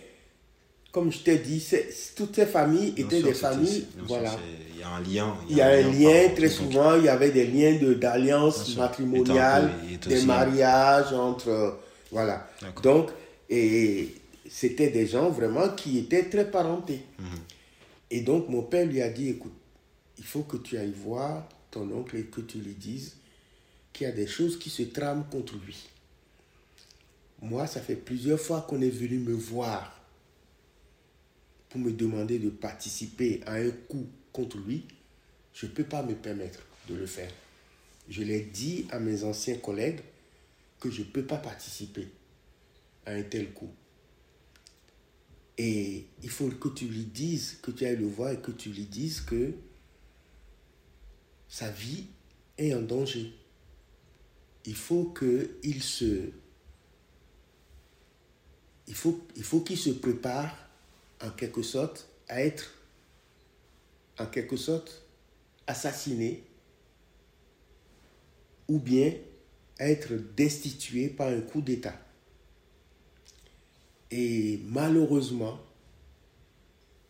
Speaker 2: comme je t'ai dit, toutes ces familles étaient des familles. Voilà.
Speaker 1: Il y a un lien.
Speaker 2: Il y a, un, lien, très souvent, il y avait des liens d'alliance matrimoniale, des mariages entre. Voilà. Donc, et c'était des gens vraiment qui étaient très parentés. Mhm. Et donc mon père lui a dit, écoute, il faut que tu ailles voir ton oncle et que tu lui dises qu'il y a des choses qui se trament contre lui. Moi, ça fait plusieurs fois qu'on est venu me voir pour me demander de participer à un coup contre lui. Je ne peux pas me permettre de le faire. Je l'ai dit à mes anciens collègues que je ne peux pas participer un tel coup. Et il faut que tu lui dises, que tu ailles le voir et que tu lui dises que sa vie est en danger. Il faut qu'il se... Il faut, il faut qu'il se prépare en quelque sorte à être en quelque sorte assassiné ou bien à être destitué par un coup d'État. Et malheureusement,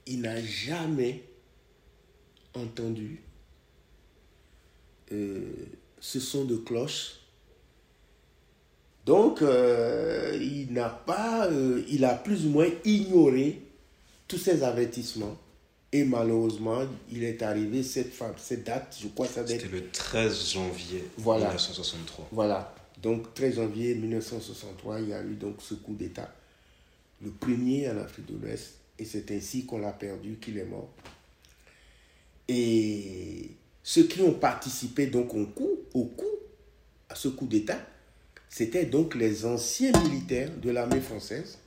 Speaker 2: il n'a jamais entendu euh, ce son de cloche. Donc, euh, il n'a pas, euh, il a plus ou moins ignoré tous ces avertissements. Et malheureusement, il est arrivé cette, cette date, je crois que ça
Speaker 1: C'était le 13 janvier
Speaker 2: voilà.
Speaker 1: 1963.
Speaker 2: Voilà. Donc, 13 janvier 1963, il y a eu donc ce coup d'État le premier en Afrique de l'Ouest, et c'est ainsi qu'on l'a perdu, qu'il est mort. Et ceux qui ont participé donc au coup, à ce coup d'État, c'était donc les anciens militaires de l'armée française,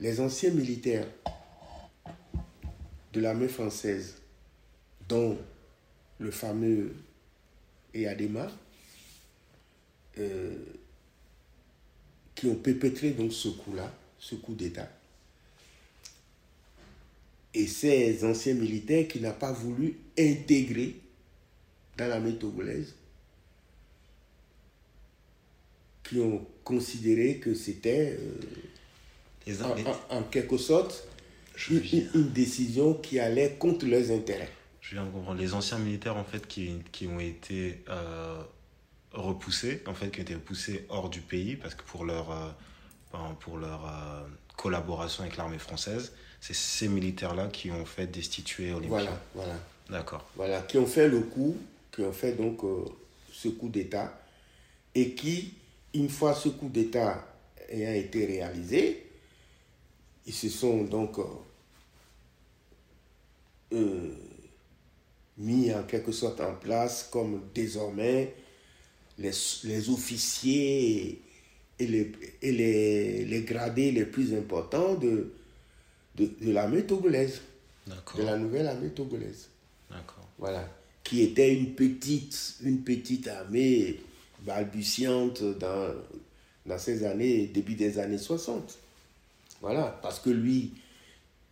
Speaker 2: les, anciens militaires de l'armée française, dont le fameux Eadema, euh, qui ont perpétré donc ce coup-là, ce coup d'État. Et ces anciens militaires qui n'ont pas voulu intégrer dans l'armée togolaise, qui ont considéré que c'était euh, en, quelque sorte une, décision qui allait contre leurs intérêts.
Speaker 1: Je viens de comprendre. Les anciens militaires en fait qui, qui ont été euh, repoussés, en fait, qui ont été repoussés hors du pays parce que pour leur, euh, pour leur euh, collaboration avec l'armée française, c'est ces militaires-là qui ont fait destituer Olympia.
Speaker 2: Voilà, voilà.
Speaker 1: D'accord.
Speaker 2: Voilà, qui ont fait le coup, qui ont fait donc euh, ce coup d'État et qui, une fois ce coup d'État ayant été réalisé, ils se sont donc mis en quelque sorte en place comme désormais les, officiers et, les, et les, les, gradés les plus importants de, de, de l'armée togolaise. De la nouvelle armée togolaise.
Speaker 1: D'accord.
Speaker 2: Voilà. Qui était une petite, une petite armée balbutiante dans, dans ces années, début des années 60. Voilà. Parce que lui,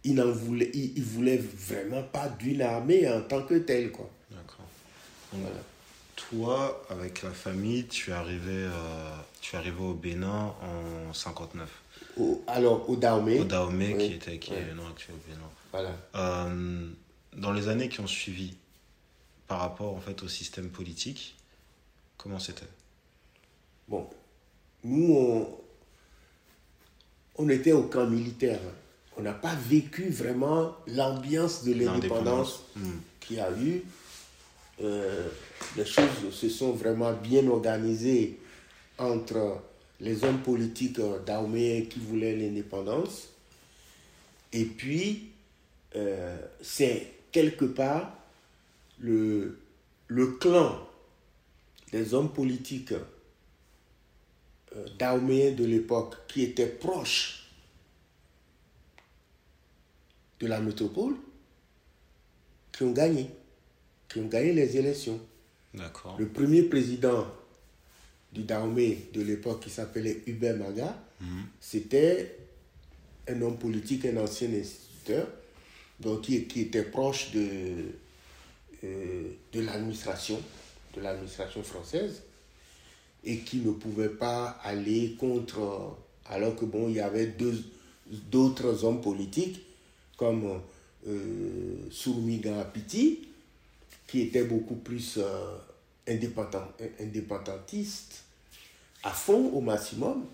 Speaker 2: il n'en voulait, il, voulait vraiment pas d'une armée en tant que telle, quoi.
Speaker 1: D'accord. Voilà toi, avec la famille, tu es arrivé, euh, tu es arrivé au Bénin en 59.
Speaker 2: alors, au Dahomey.
Speaker 1: Au Dahomey, qui, était, qui est non actuel au Bénin.
Speaker 2: Voilà.
Speaker 1: Euh, dans les années qui ont suivi, par rapport en fait au système politique, comment c'était?
Speaker 2: Bon, nous, on, on était au camp militaire. On n'a pas vécu vraiment l'ambiance de l'indépendance hmm. qu'il y a eu. Euh, les choses se sont vraiment bien organisées entre les hommes politiques d'Aomé qui voulaient l'indépendance. Et puis, euh, c'est quelque part le, le clan des hommes politiques euh, de l'époque qui étaient proches de la métropole qui ont gagné, qui ont gagné les élections. Le premier président du Dahomey de l'époque, qui s'appelait Hubert Maga, mhm. c'était un homme politique, un ancien instituteur, donc qui, qui était proche de, euh, de l'administration, de l'administration française, et qui ne pouvait pas aller contre, alors que bon, il y avait deux, d'autres hommes politiques, comme euh, Sourmiga Apiti, qui était beaucoup plus euh, indépendant, indépendantiste, à fond au maximum.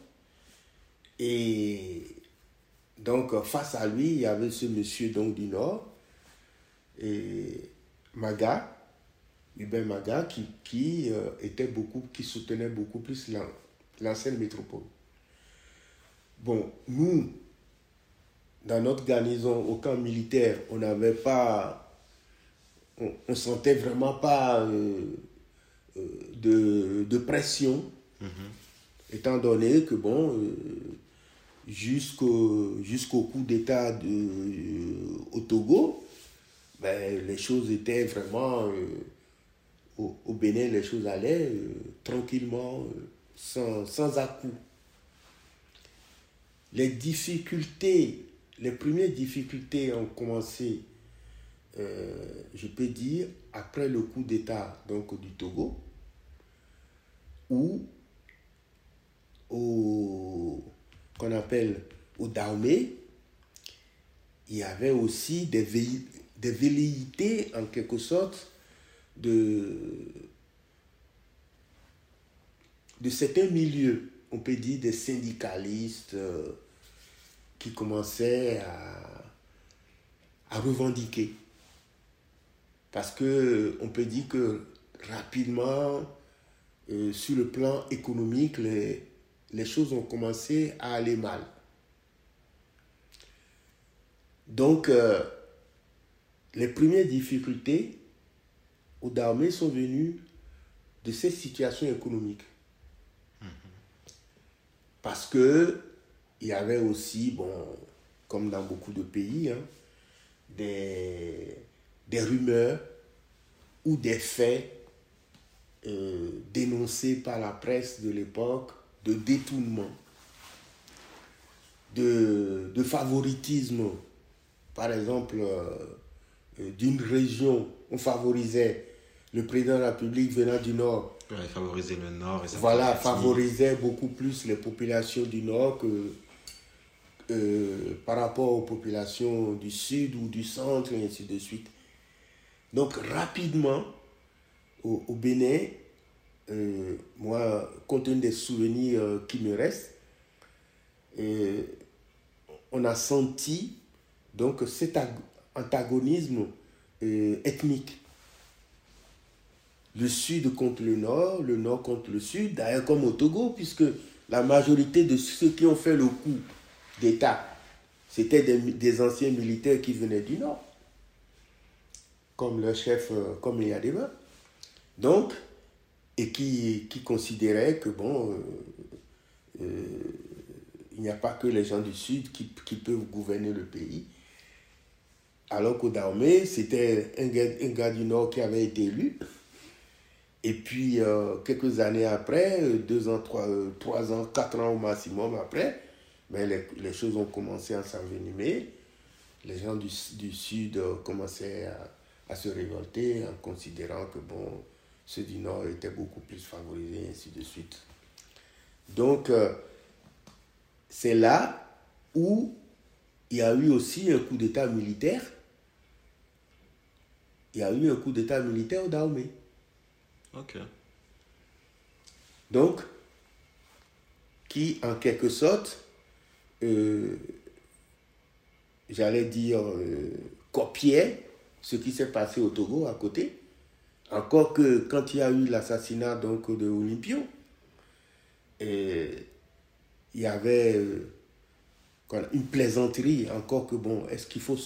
Speaker 2: Et donc, face à lui, il y avait ce monsieur donc, du Nord, et Maga, Hubert Maga, qui, qui, euh, était beaucoup, qui soutenait beaucoup plus l'ancienne métropole. Bon, nous, dans notre garnison, au camp militaire, on n'avait pas on, on sentait vraiment pas euh, euh, de, de pression, étant donné que, bon, euh, jusqu'au jusqu'au coup d'État de, euh, au Togo, ben, les choses étaient vraiment... au, au Bénin, les choses allaient tranquillement, sans, sans à-coups. Les difficultés, les premières difficultés ont commencé, euh, je peux dire, après le coup d'État donc, du Togo, où au qu'on appelle au Dahomey, il y avait aussi des, velléités en quelque sorte de, certains milieux, on peut dire des syndicalistes euh, qui commençaient à revendiquer. Parce que on peut dire que rapidement, euh, sur le plan économique, les, les choses ont commencé à aller mal. Donc, euh, les premières difficultés au Dahomey sont venues de cette situation économique. Parce que il y avait aussi, bon, comme dans beaucoup de pays, hein, des, des rumeurs ou des faits euh, dénoncés par la presse de l'époque de détournement, de, de favoritisme. Par exemple, euh, euh, d'une région, on favorisait le président de la République venant du Nord
Speaker 1: Ouais, favoriser le Nord et
Speaker 2: voilà, favorisait beaucoup plus les populations du Nord que euh, par rapport aux populations du Sud ou du Centre, et ainsi de suite. Donc, rapidement, au, au Bénin, euh, moi, compte tenu des souvenirs euh, qui me restent, euh, on a senti donc cet ag- antagonisme ethnique. Le sud contre le nord, le nord contre le sud, d'ailleurs comme au Togo, puisque la majorité de ceux qui ont fait le coup d'État, c'était des anciens militaires qui venaient du nord, comme le chef, euh, comme Yadema. Donc, et qui, qui considéraient que, bon, euh, euh, il n'y a pas que les gens du sud qui, qui peuvent gouverner le pays. Alors qu'au c'était un gars, un gars du nord qui avait été élu. Et puis, quelques années après, deux ans, trois, trois ans, quatre ans au maximum après, ben, les, les choses ont commencé à s'envenimer. Les gens du, du Sud commençaient à, à se révolter en considérant que, bon, ceux du Nord étaient beaucoup plus favorisés, et ainsi de suite. Donc, euh, c'est là où il y a eu aussi un coup d'État militaire. Il y a eu un coup d'État militaire au Dahomey.
Speaker 1: Ok.
Speaker 2: Donc, qui en quelque sorte, euh, j'allais dire, euh, copiait ce qui s'est passé au Togo à côté. Encore que quand il y a eu l'assassinat donc de Olympio, il y avait euh, une plaisanterie, encore que bon, est-ce qu'il faut,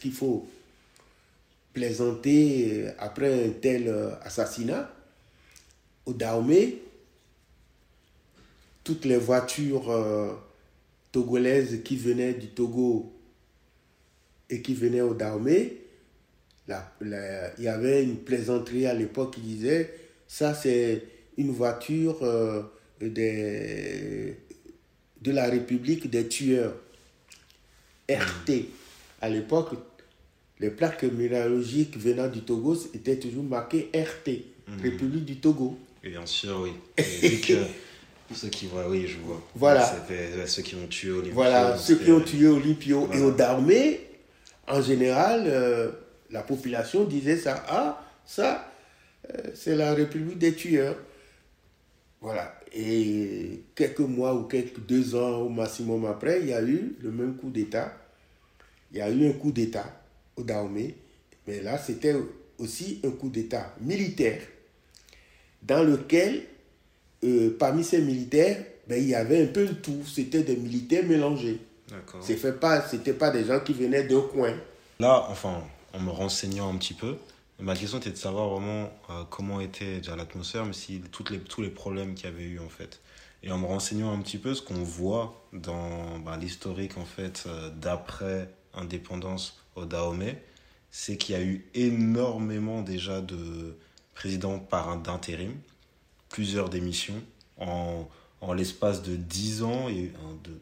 Speaker 2: qu'il faut plaisanter euh, après un tel euh, assassinat au Dahomey, toutes les voitures togolaises qui venaient du Togo et qui venaient au Dahomey, il y avait une plaisanterie à l'époque qui disait ça c'est une voiture euh, des, de la République des tueurs. RT. À l'époque, les plaques minéralogiques venant du Togo étaient toujours marquées RT, République du Togo.
Speaker 1: Et bien sûr, oui. (laughs) Et que ceux qui voient, oui, je vois.
Speaker 2: Voilà.
Speaker 1: Ouais, ceux qui ont tué Olivier.
Speaker 2: Voilà, ceux qui ont tué Olympio et au en général, euh, la population disait ça. Ah, ça, euh, c'est la République des tueurs. Voilà. Et quelques mois ou quelques deux ans au maximum après, il y a eu le même coup d'État. Il y a eu un coup d'État au Dahomey. Mais là, c'était aussi un coup d'État militaire dans lequel, euh, parmi ces militaires, ben, il y avait un peu de tout. C'était des militaires mélangés.
Speaker 1: D'accord.
Speaker 2: Ce n'était pas, c'était pas des gens qui venaient d'un coin.
Speaker 1: Là, enfin, en me renseignant un petit peu, Ma question était de savoir vraiment euh, comment était déjà l'atmosphère, mais si les, tous les problèmes qu'il y avait eu en fait. Et en me renseignant un petit peu, ce qu'on voit dans bah, l'historique en fait euh, d'après indépendance au Dahomey, c'est qu'il y a eu énormément déjà de présidents par d'intérim, plusieurs démissions en, en l'espace de 10 ans et un, deux,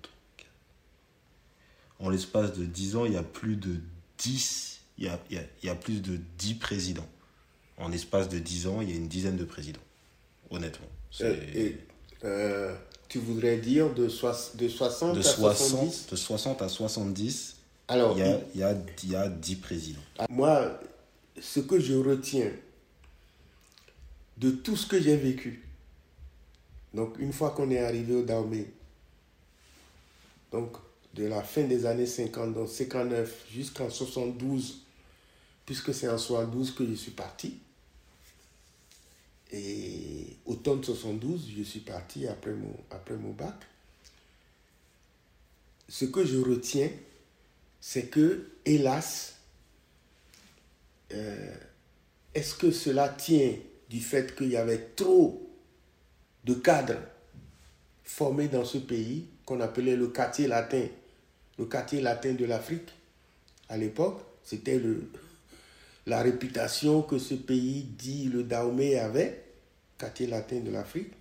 Speaker 1: en l'espace de 10 ans, il y a plus de 10 il y a, il y a, il y a plus de 10 présidents. En espace de 10 ans, il y a une dizaine de présidents. Honnêtement.
Speaker 2: Et, euh, tu voudrais dire de, soix, de 60
Speaker 1: de
Speaker 2: à
Speaker 1: 60,
Speaker 2: 70
Speaker 1: De 60 à 70,
Speaker 2: Alors,
Speaker 1: il y, a, il, y a, il y a 10 présidents.
Speaker 2: Moi, ce que je retiens de tout ce que j'ai vécu, donc une fois qu'on est arrivé au Dahomey, donc de la fin des années 50, donc 59 jusqu'en 72, puisque c'est en 72 que je suis parti. Et automne 72, je suis parti après mon, bac. Ce que je retiens, c'est que, hélas, euh, est-ce que cela tient du fait qu'il y avait trop de cadres formés dans ce pays qu'on appelait le quartier latin, le quartier latin de l'Afrique à l'époque, c'était le, la réputation que ce pays dit le Dahomey avait, quartier latin de l'Afrique.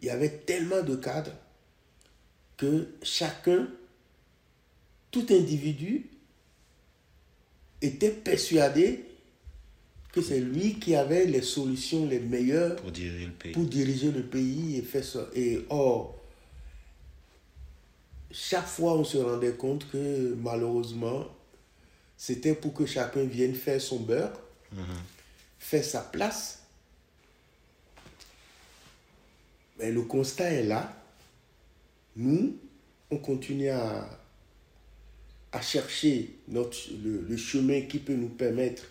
Speaker 2: Il y avait tellement de cadres que chacun, tout individu, était persuadé que c'est lui qui avait les solutions les meilleures
Speaker 1: pour diriger le pays,
Speaker 2: pour diriger le pays et faire ça. Et or, chaque fois on se rendait compte que malheureusement, c'était pour que chacun vienne faire son beurre, faire sa place. Mais le constat est là. Nous, on continue à, à chercher notre, le, le chemin qui peut nous permettre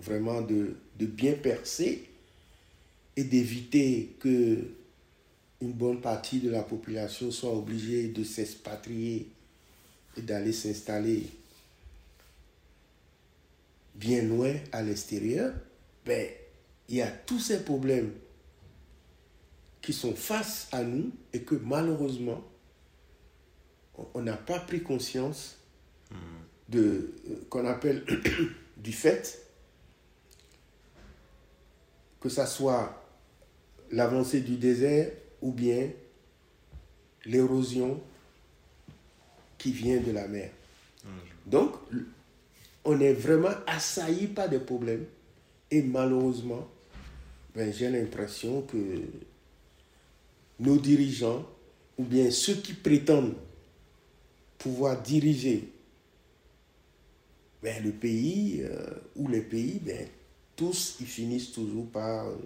Speaker 2: vraiment de, de bien percer et d'éviter que une bonne partie de la population soit obligée de s'expatrier et d'aller s'installer bien loin à l'extérieur, ben, il y a tous ces problèmes qui sont face à nous et que malheureusement, on- n'a pas pris conscience de euh, qu'on appelle (coughs) du fait que ça soit l'avancée du désert ou bien l'érosion qui vient de la mer. Donc, l- on est vraiment assailli par des problèmes et malheureusement, ben, j'ai l'impression que nos dirigeants ou bien ceux qui prétendent pouvoir diriger ben, le pays euh, ou les pays, ben, tous, ils finissent toujours par, euh,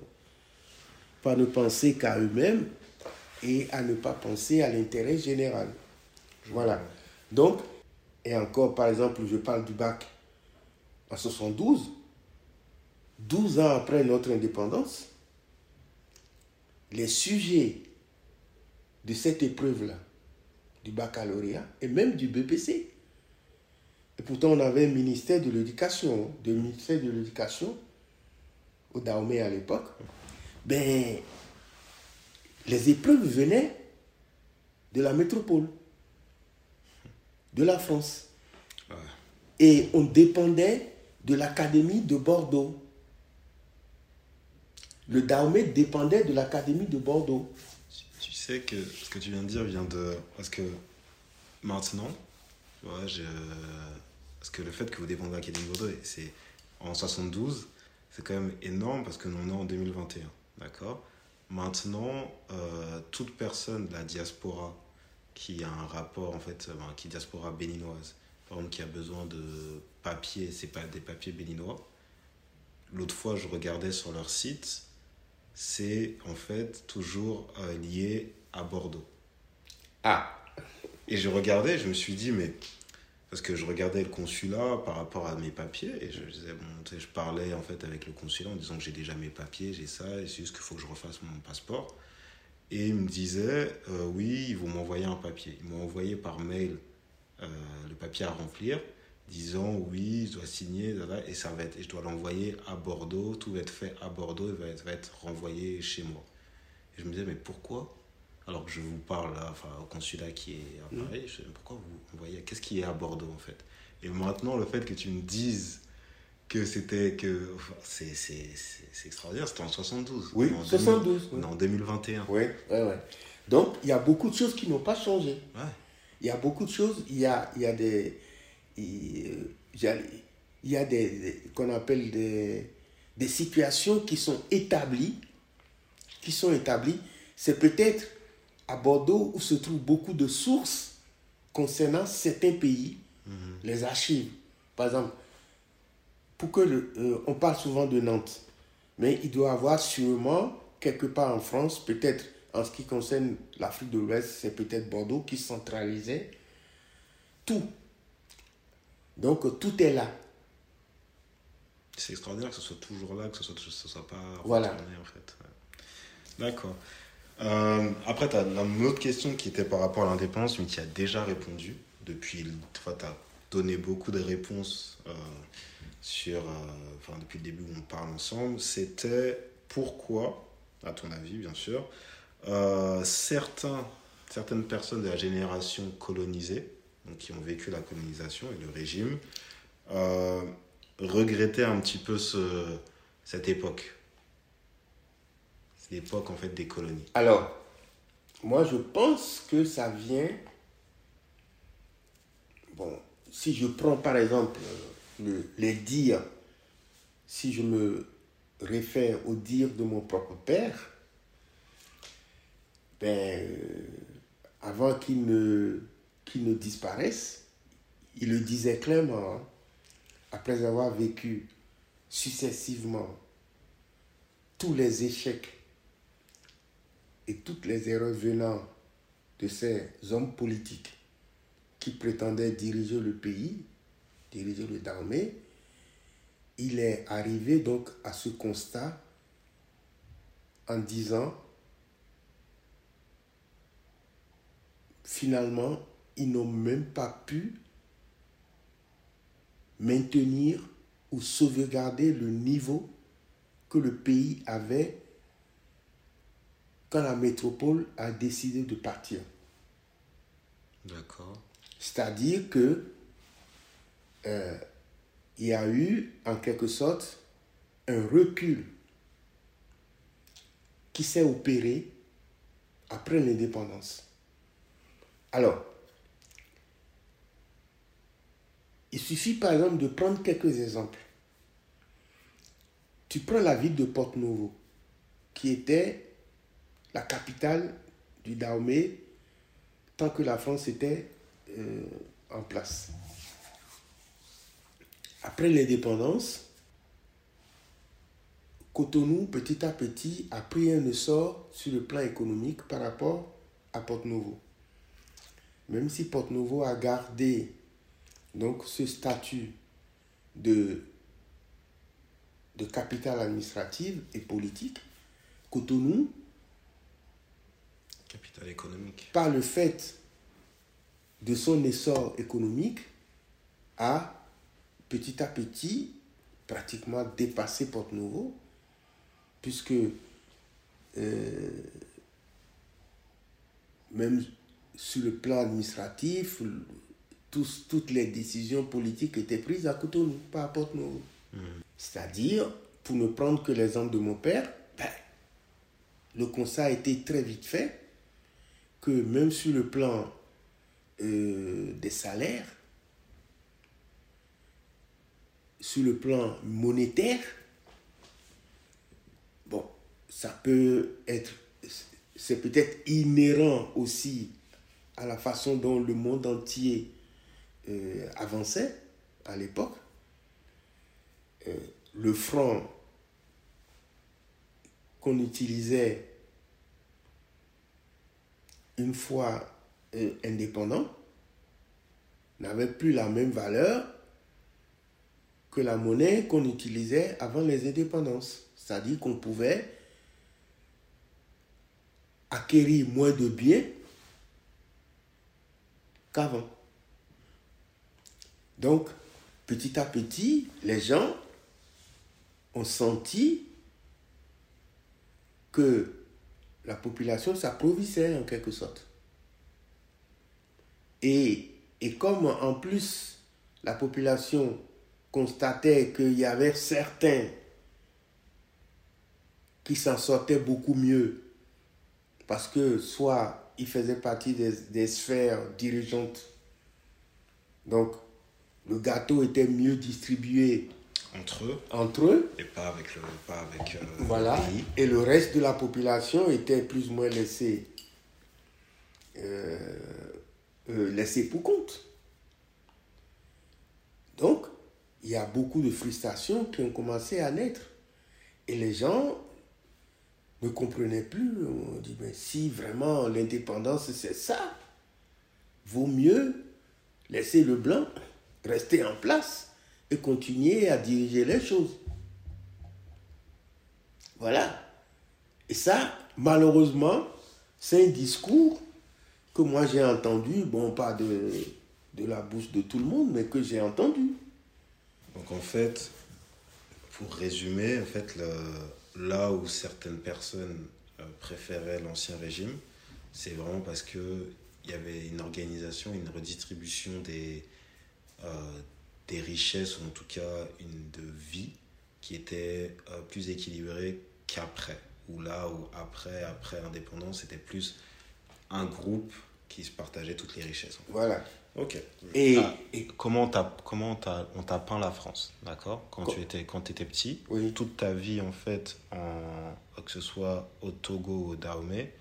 Speaker 2: par ne penser qu'à eux-mêmes et à ne pas penser à l'intérêt général. Voilà. Donc, et encore, par exemple, je parle du bac en 72, 12 ans après notre indépendance, les sujets de cette épreuve-là, du baccalauréat et même du BPC, et pourtant on avait un ministère de l'éducation, de ministère de l'éducation au Dahomey à l'époque, ben, les épreuves venaient de la métropole, de la France.
Speaker 1: Ouais.
Speaker 2: Et on dépendait de l'Académie de Bordeaux. Le Dahomey dépendait de l'Académie de Bordeaux.
Speaker 1: Tu sais que ce que tu viens de dire vient de. Parce que maintenant, parce que le fait que vous dépendez de l'Académie de Bordeaux, c'est en 72, c'est quand même énorme parce que nous on est en 2021. D'accord? Maintenant, euh, toute personne de la diaspora qui a un rapport, en fait, euh, ben, qui est diaspora béninoise, par exemple, qui a besoin de papiers, c'est pas des papiers béninois. L'autre fois, je regardais sur leur site, c'est en fait toujours euh, lié à Bordeaux.
Speaker 2: Ah,
Speaker 1: Et je regardais, je me suis dit, mais. Parce que je regardais le consulat par rapport à mes papiers, et je disais, bon, tu sais, je parlais en fait avec le consulat en disant que j'ai déjà mes papiers, j'ai ça, et c'est juste qu'il faut que je refasse mon passeport. Et il me disait, euh, oui, ils vont m'envoyer un papier. Ils m'ont envoyé par mail euh, le papier à remplir, disant oui, je dois signer, et ça va être, et je dois l'envoyer à Bordeaux, tout va être fait à Bordeaux, et va être, va être renvoyé chez moi. Et je me disais, mais pourquoi? Alors que je vous parle là, enfin, au consulat qui est à Paris, je me disais, pourquoi vous envoyez Qu'est-ce qui est à Bordeaux en fait? Et maintenant, le fait que tu me dises que c'était que c'est extraordinaire c'était en 72
Speaker 2: oui
Speaker 1: en
Speaker 2: 72
Speaker 1: en 2021
Speaker 2: oui ouais, ouais. donc il y a beaucoup de choses qui n'ont pas changé.
Speaker 1: Ouais.
Speaker 2: Il y a beaucoup de choses. Il y a il y a des il y a des, qu'on appelle des, des situations qui sont établies qui sont établies. C'est peut-être à Bordeaux où se trouvent beaucoup de sources concernant certains pays
Speaker 1: Mhm.
Speaker 2: les archives. Par exemple pour que le, euh, on parle souvent de Nantes, mais il doit y avoir sûrement quelque part en France, peut-être en ce qui concerne l'Afrique de l'Ouest, c'est peut-être Bordeaux qui centralisait tout. Donc tout est là.
Speaker 1: C'est extraordinaire que ce soit toujours là, que ce soit, que ce soit pas
Speaker 2: Voilà.
Speaker 1: en fait. D'accord. Euh, après, tu as une autre question qui était par rapport à l'indépendance, mais qui a déjà répondu. Depuis, tu as donné beaucoup de réponses euh, sur, euh, enfin, depuis le début où on parle ensemble. C'était pourquoi, à ton avis bien sûr, euh, certains, certaines personnes de la génération colonisée, donc qui ont vécu la colonisation et le régime, euh, regrettaient un petit peu ce, cette époque. C'est l'époque en fait des colonies.
Speaker 2: Alors, moi je pense que ça vient. Bon, si je prends par exemple le- les dires, si je me réfère aux dires de mon propre père, ben, euh, avant qu'il ne, ne disparaisse, il le disait clairement, hein, après avoir vécu successivement tous les échecs et toutes les erreurs venant de ces hommes politiques qui prétendaient diriger le pays, diriger le Dahomey, il est arrivé donc à ce constat en disant finalement, ils n'ont même pas pu maintenir ou sauvegarder le niveau que le pays avait quand la métropole a décidé de partir.
Speaker 1: D'accord.
Speaker 2: C'est-à-dire que euh, il y a eu en quelque sorte un recul qui s'est opéré après l'indépendance. Alors, il suffit par exemple de prendre quelques exemples. Tu prends la ville de Porto-Novo, qui était la capitale du Dahomey tant que la France était euh, en place. Après l'indépendance, Cotonou, petit à petit, a pris un essor sur le plan économique par rapport à Porto-Novo. Même si Porto-Novo a gardé donc ce statut de, de capitale administrative et politique, Cotonou,
Speaker 1: économique.
Speaker 2: par le fait de son essor économique, a petit à petit pratiquement dépassé Porto Novo, puisque euh, même sur le plan administratif, tous- toutes les décisions politiques étaient prises à Cotonou, pas à Porto Novo. C'est-à-dire, pour ne prendre que l'exemple de mon père, ben, le constat a été très vite fait que même sur le plan euh, des salaires, sur le plan monétaire, bon, ça peut être, c'est peut-être inhérent aussi à la façon dont le monde entier euh, avançait à l'époque. Euh, le franc qu'on utilisait une fois euh, indépendant n'avait plus la même valeur que la monnaie qu'on utilisait avant les indépendances. C'est-à-dire qu'on pouvait acquérir moins de biens qu'avant. Donc, petit à petit, les gens ont senti que la population s'approvissait en quelque sorte. Et, et comme en plus la population constatait qu'il y avait certains qui s'en sortaient beaucoup mieux parce que soit ils faisaient partie des, des sphères dirigeantes, donc le gâteau était mieux distribué
Speaker 1: entre eux
Speaker 2: entre eux.
Speaker 1: et pas avec le, pas avec, euh,
Speaker 2: Voilà.
Speaker 1: le pays.
Speaker 2: Et le reste de la population était plus ou moins laissé, euh, euh, laissé pour compte. Donc, il y a beaucoup de frustrations qui ont commencé à naître. Et les gens ne comprenaient plus. On dit, mais si vraiment l'indépendance c'est ça, vaut mieux laisser le blanc rester en place et continuer à diriger les choses. Voilà. Et ça, malheureusement, c'est un discours que moi j'ai entendu, bon, pas de, de la bouche de tout le monde, mais que j'ai entendu.
Speaker 1: Donc en fait, pour résumer, en fait, le- là où certaines personnes euh, préféraient l'ancien régime, c'est vraiment parce que il y avait une organisation, une redistribution des, euh, des richesses, ou en tout cas une de vie, qui était euh, plus équilibrée qu'après. Ou là où après, après l'indépendance, c'était plus un groupe qui se partageait toutes les richesses.
Speaker 2: Voilà.
Speaker 1: Ok.
Speaker 2: Et,
Speaker 1: Ah,
Speaker 2: et-
Speaker 1: comment t'as, comment t'as, on t'a peint la France, d'accord? Quand
Speaker 2: Co-
Speaker 1: tu étais, quand étais petit,
Speaker 2: oui,
Speaker 1: toute ta vie en fait, en, que ce soit au Togo ou au Dahomey,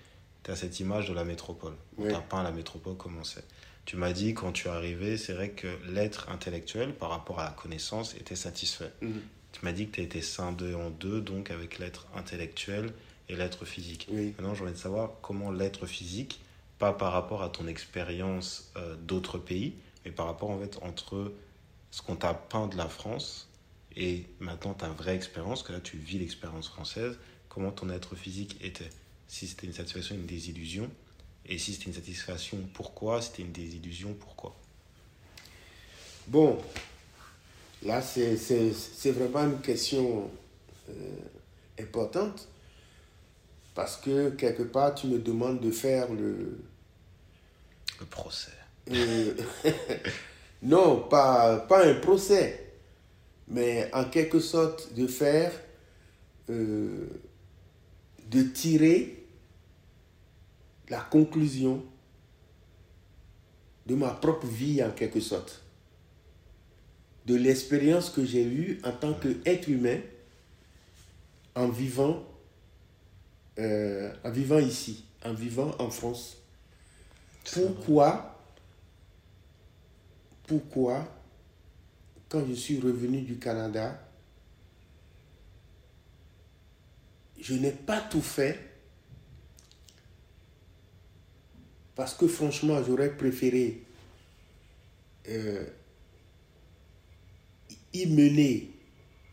Speaker 1: tu as cette image de la métropole. On
Speaker 2: Oui.
Speaker 1: t'a peint la métropole comment c'est. Tu m'as dit quand tu es arrivé, c'est vrai que l'être intellectuel par rapport à la connaissance était satisfait.
Speaker 2: Mhm.
Speaker 1: Tu m'as dit que tu étais scindé en deux, donc avec l'être intellectuel et l'être physique.
Speaker 2: oui.
Speaker 1: Maintenant, j'ai envie de savoir comment l'être physique, pas par rapport à ton expérience euh, d'autres pays, mais par rapport en fait entre ce qu'on t'a peint de la France et maintenant ta vraie expérience, que là tu vis l'expérience française, comment ton être physique était? Si c'était une satisfaction, une désillusion, et si c'était une satisfaction, pourquoi? Si c'était une désillusion, pourquoi?
Speaker 2: Bon, là, c'est vraiment une question euh, importante parce que quelque part, tu me demandes de faire le...
Speaker 1: Le procès.
Speaker 2: euh, (laughs) non, pas, pas un procès, mais en quelque sorte de faire, euh, de tirer la conclusion de ma propre vie en quelque sorte, de l'expérience que j'ai eue en tant qu'être humain en vivant, euh, en vivant ici, en vivant en France. Pourquoi, pourquoi, quand je suis revenu du Canada, je n'ai pas tout fait? Parce que franchement, j'aurais préféré euh, y mener,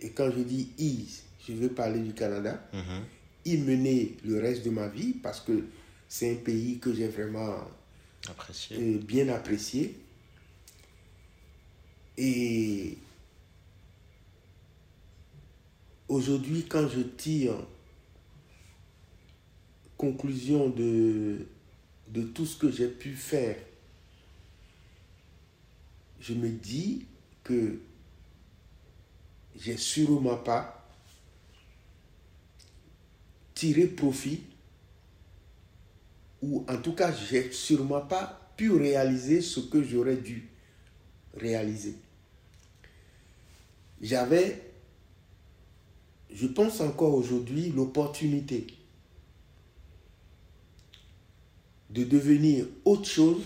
Speaker 2: et quand je dis y, je veux parler du Canada,
Speaker 1: Mhm.
Speaker 2: Y mener le reste de ma vie parce que c'est un pays que j'ai vraiment
Speaker 1: Apprécié.
Speaker 2: euh, bien apprécié. Et aujourd'hui, quand je tire conclusion de, de tout ce que j'ai pu faire, je me dis que j'ai sûrement pas tiré profit ou en tout cas, j'ai sûrement pas pu réaliser ce que j'aurais dû réaliser. J'avais, je pense encore aujourd'hui, l'opportunité de devenir autre chose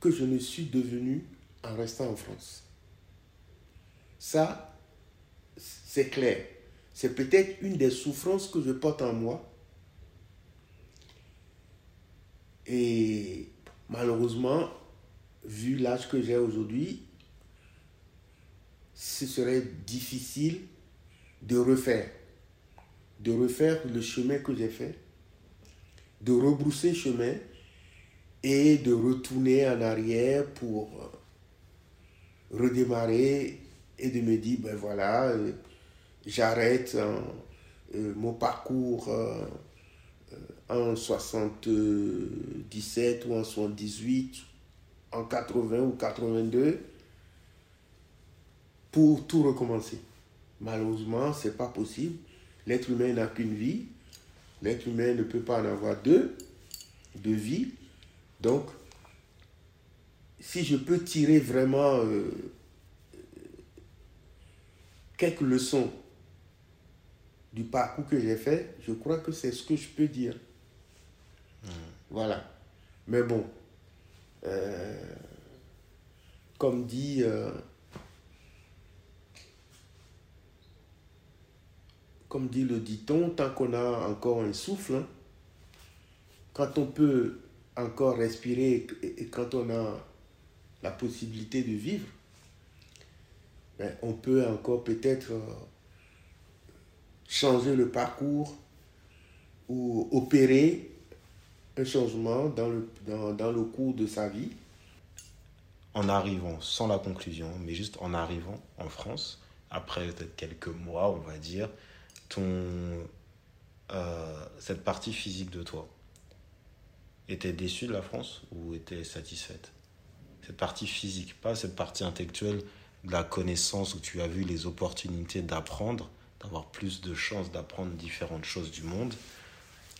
Speaker 2: que je ne suis devenu en restant en France. Ça, c'est clair. C'est peut-être une des souffrances que je porte en moi Et malheureusement, vu l'âge que j'ai aujourd'hui, ce serait difficile de refaire. De refaire le chemin que j'ai fait, de rebrousser chemin et de retourner en arrière pour, redémarrer et de me dire, ben voilà, euh, j'arrête mon parcours en 77 ou en 78, en 80 ou 82, pour tout recommencer. Malheureusement, ce n'est pas possible. L'être humain n'a qu'une vie. L'être humain ne peut pas en avoir deux, deux vies. Donc, si je peux tirer vraiment euh, quelques leçons du parcours que j'ai fait, je crois que c'est ce que je peux dire. Hmm. Voilà. Mais bon, euh, comme dit euh, comme dit le dit-on, tant qu'on a encore un souffle, hein, quand on peut encore respirer et quand on a la possibilité de vivre, ben, on peut encore peut-être euh, changer le parcours ou opérer un changement dans le, dans, dans le cours de sa vie.
Speaker 1: En arrivant, sans la conclusion, mais juste en arrivant en France, après peut-être quelques mois, on va dire, ton, euh, cette partie physique de toi était déçue de la France ou était satisfaite? Cette partie physique, pas cette partie intellectuelle de la connaissance où tu as vu les opportunités d'apprendre, d'avoir plus de chances d'apprendre différentes choses du monde,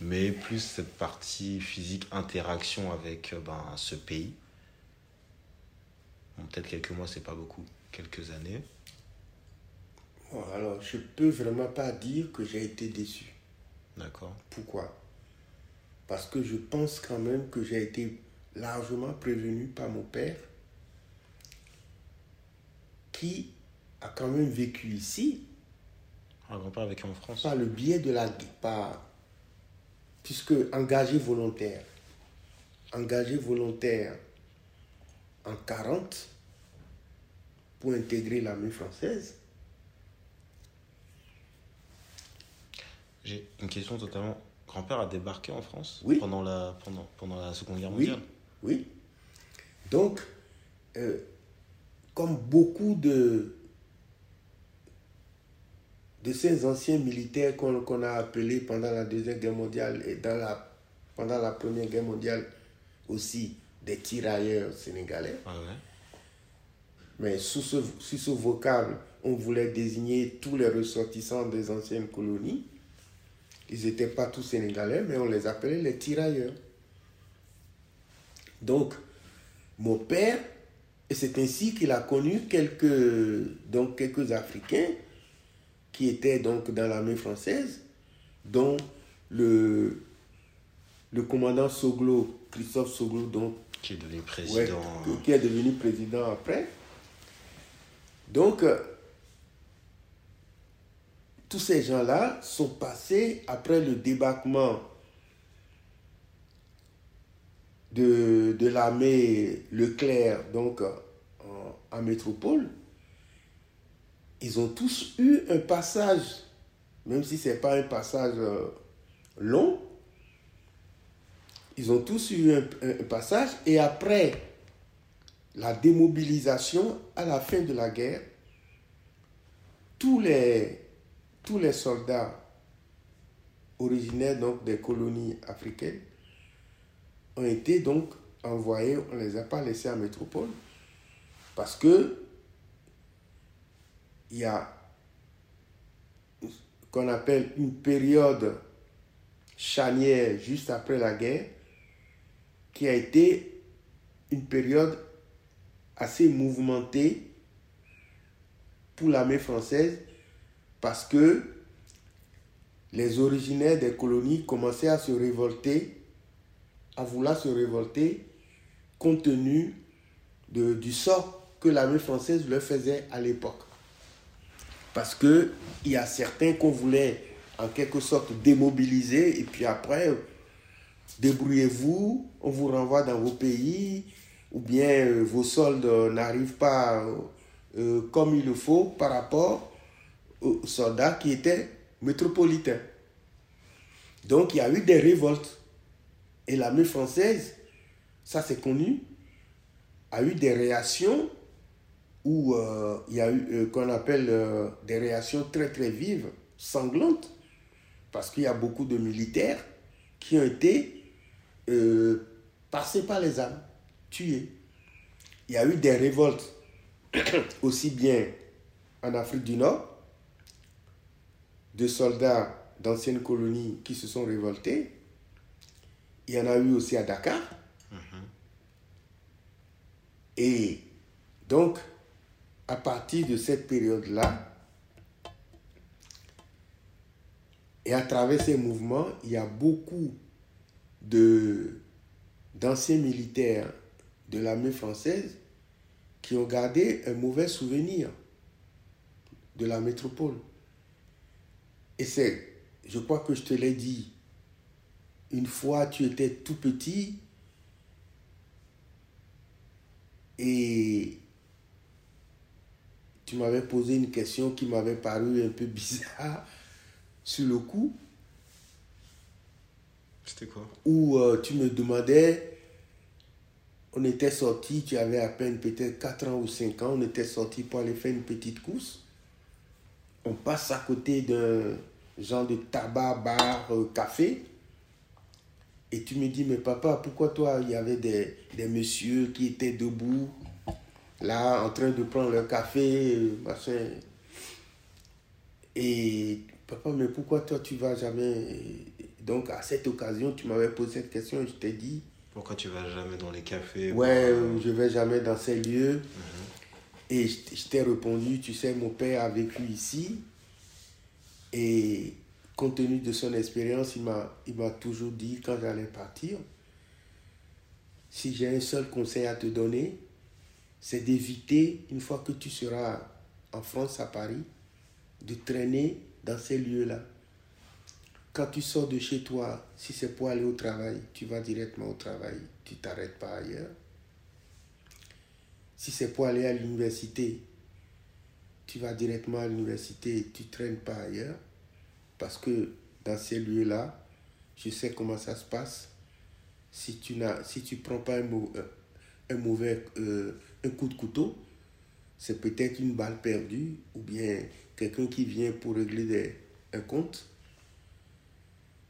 Speaker 1: mais plus cette partie physique, interaction avec euh, ben, ce pays. Peut-être quelques mois, c'est pas beaucoup, quelques années
Speaker 2: alors, je peux vraiment pas dire que j'ai été déçu.
Speaker 1: D'accord.
Speaker 2: Pourquoi? Parce que je pense quand même que j'ai été largement prévenu par mon père, qui a quand même vécu ici.
Speaker 1: Un grand-père vécu en France
Speaker 2: Par le biais de la par, puisque engagé volontaire, engagé volontaire en 40 pour intégrer l'armée française,
Speaker 1: J'ai une question totalement. Grand-père a débarqué en France
Speaker 2: oui.
Speaker 1: pendant, la, pendant, pendant la Seconde Guerre mondiale
Speaker 2: Oui. oui. Donc, euh, comme beaucoup de, de ces anciens militaires qu'on a appelés pendant la Deuxième Guerre mondiale et dans la, pendant la Première Guerre mondiale aussi des tirailleurs sénégalais.
Speaker 1: Ah ouais.
Speaker 2: Mais sous ce, sous ce vocable, on voulait désigner tous les ressortissants des anciennes colonies. Ils n'étaient pas tous sénégalais, mais on les appelait les tirailleurs. Donc, mon père, et c'est ainsi qu'il a connu quelques, donc quelques Africains qui étaient donc dans l'armée française, dont le, le commandant Soglo, Christophe Soglo, donc,
Speaker 1: qui est devenu président.
Speaker 2: qui est devenu président après. Donc, tous ces gens-là sont passés après le débarquement de, de l'armée Leclerc, donc en, métropole. Ils ont tous eu un passage, même si ce n'est pas un passage euh, long, ils ont tous eu un, passage et après la démobilisation à la fin de la guerre, tous les tous les soldats originaires donc des colonies africaines ont été donc envoyés, on ne les a pas laissés en métropole parce que il y a qu'on appelle une période charnière juste après la guerre qui a été une période assez mouvementée pour l'armée française parce que les originaires des colonies commençaient à se révolter, à vouloir se révolter compte tenu du sort que l'armée française leur faisait à l'époque. Parce qu'il y a certains qu'on voulait en quelque sorte démobiliser et puis après, débrouillez-vous, on vous renvoie dans vos pays ou bien euh, vos soldes n'arrivent pas euh, comme il le faut par rapport aux soldats qui étaient métropolitains. Donc il y a eu des révoltes. Et l'armée française, ça c'est connu, a eu des réactions où euh, il y a eu, euh, qu'on appelle euh, des réactions très très vives, sanglantes, parce qu'il y a beaucoup de militaires qui ont été passés par les armes, tués. Il y a eu des révoltes, (coughs) aussi bien en Afrique du Nord, de soldats d'anciennes colonies qui se sont révoltés. Il y en a eu aussi à Dakar. Et donc, à partir de cette période-là, et à travers ces mouvements, il y a beaucoup d'anciens militaires de l'armée française qui ont gardé un mauvais souvenir de la métropole. Et c'est, je crois que je te l'ai dit, une fois tu étais tout petit et tu m'avais posé une question qui m'avait paru un peu bizarre (laughs) sur le coup,
Speaker 1: C'était quoi?
Speaker 2: Où euh, tu me demandais, on était sortis, tu avais à peine peut-être 4 ans ou 5 ans, on était sortis pour aller faire une petite course. On passe à côté d'un genre de tabac, bar, euh, café. Et tu me dis, mais papa, pourquoi toi, il y avait des, des messieurs qui étaient debout, là, en train de prendre leur café, machin. Et papa, mais pourquoi toi, tu vas jamais. Donc, à cette occasion, tu m'avais posé cette question et je t'ai dit,
Speaker 1: Pourquoi tu vas jamais dans les cafés
Speaker 2: ouais, euh, je vais jamais dans ces lieux. Et je t'ai répondu, tu sais, mon père a vécu ici. Et compte tenu de son expérience, il m'a toujours dit, quand j'allais partir, si j'ai un seul conseil à te donner, c'est d'éviter, une fois que tu seras en France, à Paris, de traîner dans ces lieux-là. Quand tu sors de chez toi, si c'est pour aller au travail, tu vas directement au travail, tu t'arrêtes pas ailleurs. Si c'est pour aller à l'université, tu vas directement à l'université, tu traînes pas ailleurs. Parce que dans ces lieux-là, je sais comment ça se passe. Si tu n'as, si tu prends pas un, mau- un mauvais euh, un coup de couteau, c'est peut-être une balle perdue ou bien quelqu'un qui vient pour régler des, un compte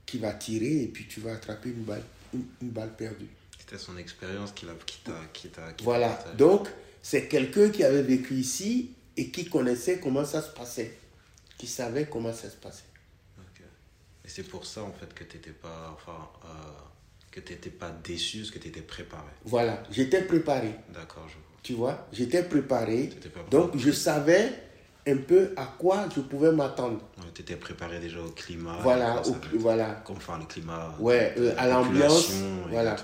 Speaker 2: qui va tirer et puis tu vas attraper une balle, une, une balle perdue.
Speaker 1: C'était son expérience qui t'a
Speaker 2: Voilà. Donc, c'est quelqu'un qui avait vécu ici et qui connaissait comment ça se passait, qui savait comment ça se passait.
Speaker 1: Ok. Et c'est pour ça en fait que t'étais pas enfin euh, que t'étais pas déçu, parce que t'étais préparé.
Speaker 2: Voilà, j'étais préparé,
Speaker 1: D'accord, je vois.
Speaker 2: tu vois, j'étais préparé. Donc, je savais un peu à quoi je pouvais m'attendre.
Speaker 1: Ouais, t'étais préparé déjà au climat.
Speaker 2: Voilà, au- voilà,
Speaker 1: Comme enfin le climat.
Speaker 2: Ouais,
Speaker 1: de
Speaker 2: euh, à l'ambiance, voilà.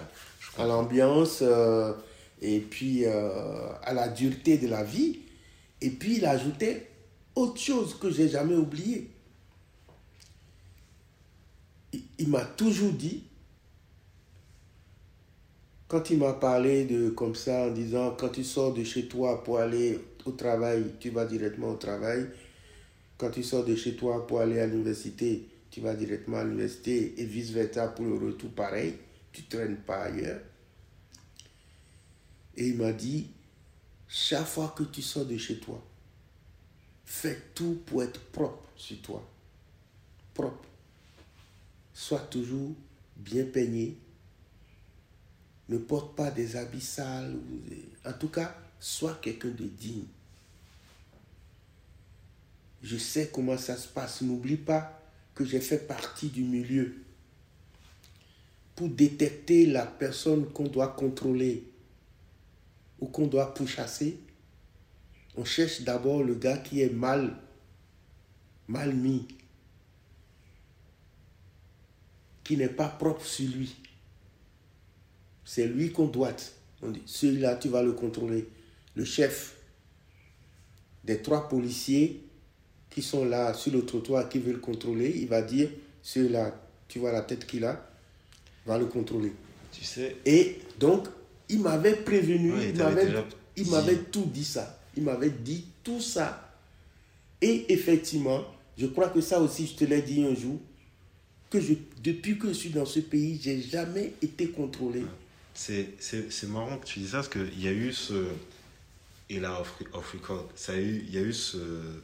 Speaker 2: à l'ambiance euh, et puis euh, à la dureté de la vie. Et puis, il ajoutait autre chose que j'ai jamais oublié. Il, il m'a toujours dit, quand il m'a parlé de comme ça, en disant, quand tu sors de chez toi pour aller au travail, tu vas directement au travail. Quand tu sors de chez toi pour aller à l'université, tu vas directement à l'université et vice-versa pour le retour pareil. Tu traînes pas ailleurs. Et il m'a dit, chaque fois que tu sors de chez toi, fais tout pour être propre sur toi. Propre. Sois toujours bien peigné. Ne porte pas des habits sales. En tout cas, sois quelqu'un de digne. Je sais comment ça se passe. N'oublie pas que j'ai fait partie du milieu. Pour détecter la personne qu'on doit contrôler ou qu'on doit pourchasser, on cherche d'abord le gars qui est mal, mal mis, qui n'est pas propre sur lui. C'est lui qu'on doit. On dit, celui-là, tu vas le contrôler. Le chef des trois policiers qui sont là sur le trottoir, qui veulent le contrôler, il va dire, celui-là, tu vois la tête qu'il a, va le contrôler.
Speaker 1: Tu sais,
Speaker 2: Et donc, il m'avait prévenu,
Speaker 1: Ouais, il
Speaker 2: m'avait tout dit ça. Il m'avait dit tout ça. Et effectivement, je crois que ça aussi, je te l'ai dit un jour, que je, depuis que je suis dans ce pays, j'ai jamais été contrôlé.
Speaker 1: C'est- marrant que tu dis ça parce qu'il y a eu ce. et là, off, off record, il y a eu ce,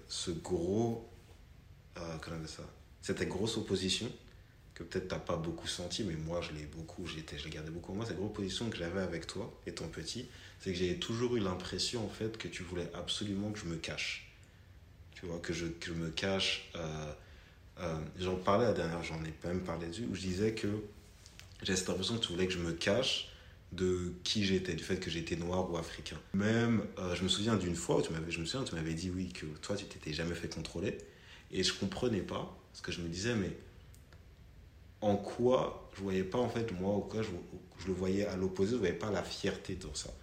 Speaker 1: ce gros. Euh, comment on ça? Cette grosse opposition que peut-être t'as pas beaucoup senti, mais moi je l'ai beaucoup, j'étais, je l'ai gardé beaucoup. Moi, cette grosse opposition que j'avais avec toi, étant petit, c'est que j'ai toujours eu l'impression en fait que tu voulais absolument que je me cache. Tu vois, que je, que je me cache. Euh, euh, j'en parlais la dernière, j'en ai même parlé dessus, où je disais que j'ai cette impression que tu voulais que je me cache de qui j'étais, du fait que j'étais noir ou africain. Même, euh, je me souviens d'une fois où tu m'avais, je me souviens, tu m'avais dit oui, que toi, tu t'étais jamais fait contrôler. Et je comprenais pas, parce que je me disais, mais en quoi je voyais pas, en fait, moi, au quoi je, je le voyais à l'opposé, je voyais pas la fierté dans ça.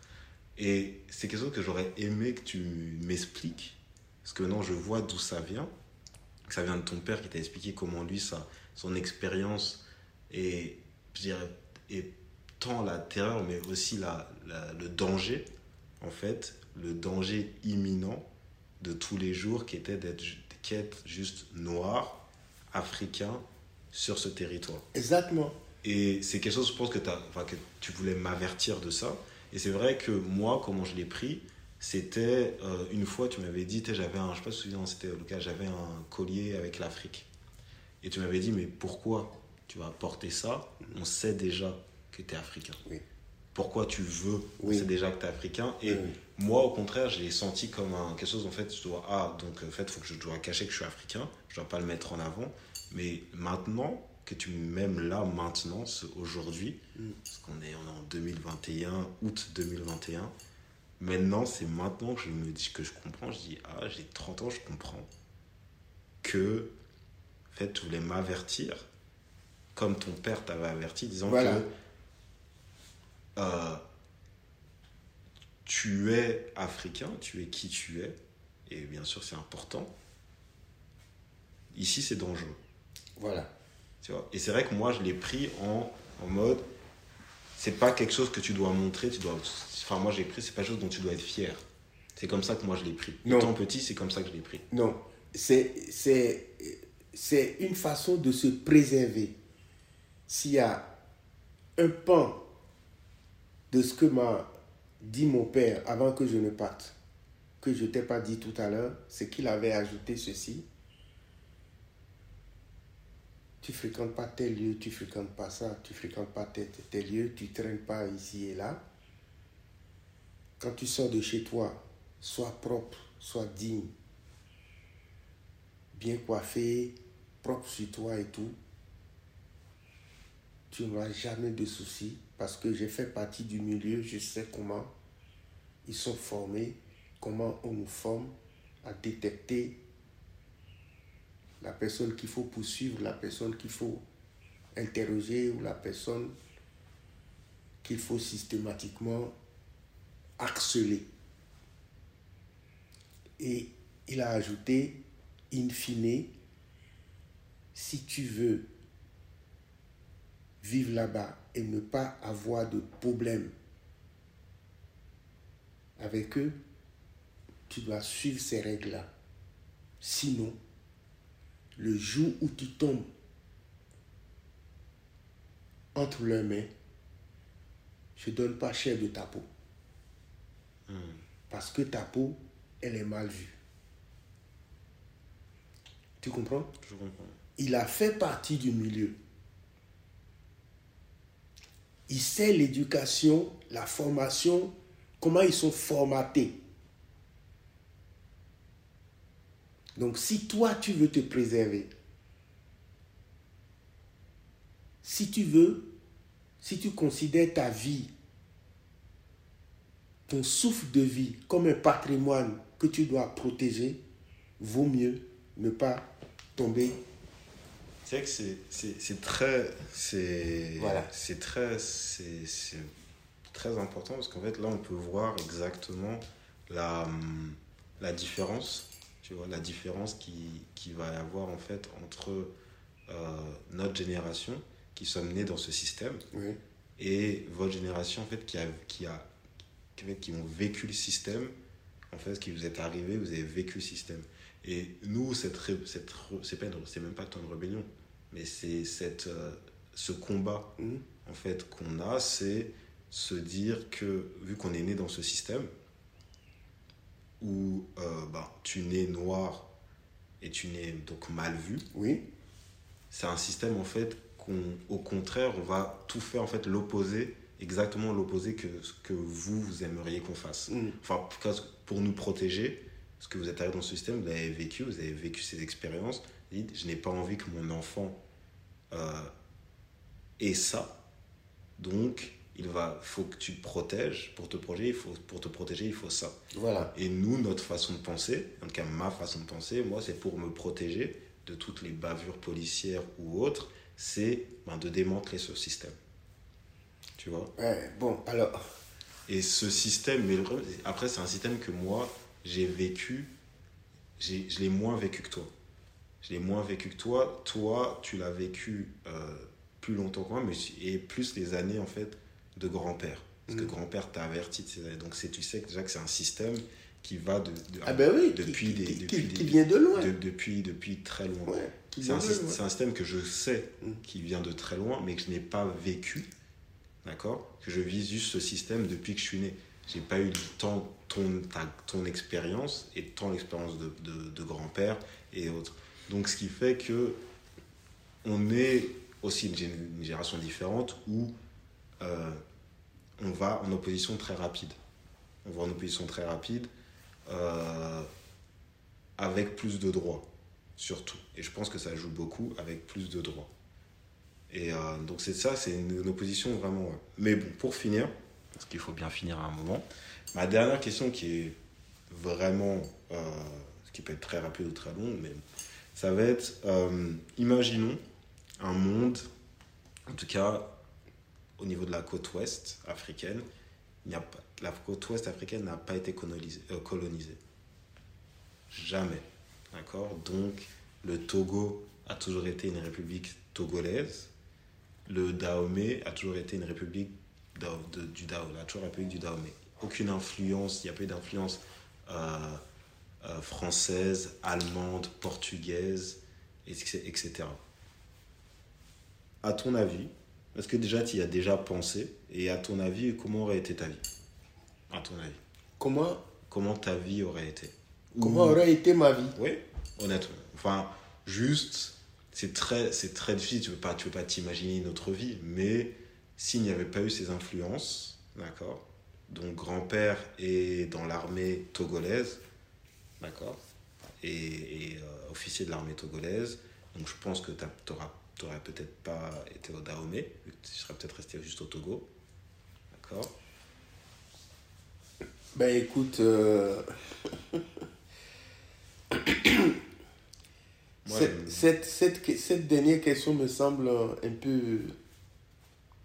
Speaker 1: Et c'est quelque chose que j'aurais aimé que tu m'expliques, parce que maintenant, je vois d'où ça vient. Que ça vient de ton père qui t'a expliqué comment lui, ça, son expérience et je dirais, et tant la terreur, mais aussi la, la, le danger, en fait, le danger imminent de tous les jours qui était d'être juste noir, africain, sur ce territoire.
Speaker 2: Exactement.
Speaker 1: Et c'est quelque chose, je pense, que, as, enfin, que tu voulais m'avertir de ça. Et c'est vrai que moi, comment je l'ai pris, c'était euh, une fois, tu m'avais dit, j'avais un, je sais pas si tu te souviens, c'était le cas, j'avais un collier avec l'Afrique. Et tu m'avais dit, mais pourquoi tu vas porter ça? On sait déjà que tu es africain.
Speaker 2: Oui.
Speaker 1: Pourquoi tu veux?
Speaker 2: Oui.
Speaker 1: Sait déjà que tu es africain. Et
Speaker 2: Oui.
Speaker 1: moi, au contraire, je l'ai senti comme un, quelque chose, en fait, je dois, ah, donc en fait, faut que je dois cacher que je suis africain. Je dois pas le mettre en avant. Mais maintenant, que tu m'aimes là, maintenant, aujourd'hui,
Speaker 2: Mm.
Speaker 1: parce qu'on est, on est en 2021, août 2021, maintenant, c'est maintenant que je me dis que je comprends. Je dis, ah, j'ai 30 ans, je comprends que, en fait, tu voulais m'avertir, comme ton père t'avait averti, disant
Speaker 2: Voilà.
Speaker 1: que euh, tu es africain, tu es qui tu es, et bien sûr, c'est important. Ici, c'est dangereux.
Speaker 2: Voilà.
Speaker 1: Tu vois et c'est vrai que moi, je l'ai pris en, en mode, c'est pas quelque chose que tu dois montrer, tu dois. Enfin, moi, j'ai pris, c'est pas quelque chose dont tu dois être fier. C'est comme ça que moi, je l'ai pris.
Speaker 2: Non.
Speaker 1: Petit, c'est comme ça que je l'ai pris.
Speaker 2: Non, c'est, c'est, c'est une façon de se préserver. S'il y a un pan de ce que m'a dit mon père avant que je ne parte, que je ne t'ai pas dit tout à l'heure, c'est qu'il avait ajouté ceci. Tu fréquentes pas tel lieu, tu fréquentes pas ça, tu fréquentes pas tel, lieu, tu traînes pas ici et là. Quand tu sors de chez toi, sois propre, sois digne bien coiffé, propre sur toi et tout, tu n'auras jamais de soucis parce que j'ai fait partie du milieu, je sais comment ils sont formés, comment on nous forme à détecter la personne qu'il faut poursuivre, la personne qu'il faut interroger ou la personne qu'il faut systématiquement harceler. Et il a ajouté, in fine, si tu veux vivre là-bas et ne pas avoir de problème avec eux, tu dois suivre ces règles-là. Sinon, le jour où tu tombes entre leurs mains, je ne donne pas cher de ta peau. Parce que ta peau, elle est mal vue. Tu comprends?
Speaker 1: Je comprends.
Speaker 2: Il a fait partie du milieu. Il sait l'éducation, la formation, comment ils sont formatés. Donc si toi, tu veux te préserver, si tu veux, si tu considères ta vie, ton souffle de vie comme un patrimoine que tu dois protéger, vaut mieux ne pas tomber
Speaker 1: C'est vrai que c'est- très. C'est
Speaker 2: Voilà.
Speaker 1: c'est très, c'est très important parce qu'en fait, là, on peut voir exactement la, la différence. Tu vois, la différence qui, qui va y avoir en fait entre euh, notre génération qui sommes nés dans ce système
Speaker 2: Oui.
Speaker 1: et votre génération en fait qui a qui a qui, en fait, qui ont vécu le système en fait qui vous est arrivé vous avez vécu le système et nous cette cette c'est c'est même pas tant une rébellion mais c'est cette euh, ce combat
Speaker 2: Mhm.
Speaker 1: en fait qu'on a c'est se dire que vu qu'on est né dans ce système où euh, bah, tu nais noir et tu nais donc mal vu,
Speaker 2: Oui.
Speaker 1: c'est un système en fait qu'on, au contraire, on va tout faire en fait l'opposé, exactement l'opposé que ce que vous, vous aimeriez qu'on fasse.
Speaker 2: Mm.
Speaker 1: Enfin, pour nous protéger, parce que vous êtes arrivé dans ce système, vous avez vécu, vous avez vécu ces expériences. Vous dites, je n'ai pas envie que mon enfant euh, ait ça. Donc, il va, faut que tu te protèges. Pour te protéger, il faut, pour te protéger, il faut ça.
Speaker 2: Voilà.
Speaker 1: Et nous, notre façon de penser, en tout cas ma façon de penser, moi, c'est pour me protéger de toutes les bavures policières ou autres, c'est ben, de démanteler ce système. Tu vois?
Speaker 2: Ouais, bon, alors.
Speaker 1: Et ce système, mais après, c'est un système que moi, j'ai vécu, je l'ai moins vécu que toi. Je l'ai moins vécu que toi. Toi, tu l'as vécu euh, plus longtemps que moi, mais et plus les années, en fait, de grand-père. Parce que
Speaker 2: Mhm.
Speaker 1: grand-père t'a averti de ces années. Donc, tu sais déjà que c'est un système qui va de, de-
Speaker 2: Ah ben oui,
Speaker 1: depuis
Speaker 2: qui,
Speaker 1: des-
Speaker 2: qui-
Speaker 1: depuis
Speaker 2: qui-
Speaker 1: des-
Speaker 2: qui vient de loin.
Speaker 1: de- depuis, depuis très loin.
Speaker 2: Ouais,
Speaker 1: C'est un, un système que je sais
Speaker 2: Mm.
Speaker 1: qui vient de très loin, mais que je n'ai pas vécu. D'accord? Que je vis juste ce système depuis que je suis né. J'ai pas eu tant ton, ton expérience et tant l'expérience de, de, grand-père et autres. Donc, ce qui fait que on est aussi une, gén- une génération différente où euh, on va en opposition très rapide. On va en opposition très rapide euh, avec plus de droits, surtout. Et je pense que ça joue beaucoup avec plus de droits. Et euh, donc c'est ça, c'est une, opposition vraiment. Mais bon, pour finir, parce qu'il faut bien finir à un moment, ma dernière question qui est vraiment, euh, qui peut être très rapide ou très long, mais ça va être, euh, imaginons un monde, en tout cas au niveau de la côte ouest africaine, il a pas, la côte ouest africaine n'a pas été colonisée, euh, colonisée. Jamais. D'accord? Donc, le Togo a toujours été une république togolaise. Le Dahomey a toujours été une république da- de- du Dahomey, a toujours une république du Dahomey. Aucune influence, il n'y a pas eu d'influence euh, euh, française, allemande, portugaise, etc. À ton avis, est-ce que déjà tu y as déjà pensé? Et à ton avis, comment aurait été ta vie? À ton avis
Speaker 2: Comment,
Speaker 1: Comment ta vie aurait été?
Speaker 2: Comment
Speaker 1: Ou-
Speaker 2: aurait été ma vie?
Speaker 1: Oui, honnêtement. Enfin, juste, c'est très, très difficile. Tu ne peux pas, tu peux pas t'imaginer notre vie. Mais s'il n'y avait pas eu ces influences, d'accord Donc, grand-père est dans l'armée togolaise, d'accord Et, et, euh, officier de l'armée togolaise. Donc, je pense que tu n'aurais peut-être pas été au Dahomey. vu que Tu serais peut-être resté juste au Togo. D'accord
Speaker 2: Ben écoute, euh, (coughs) cette, cette, cette dernière question me semble un peu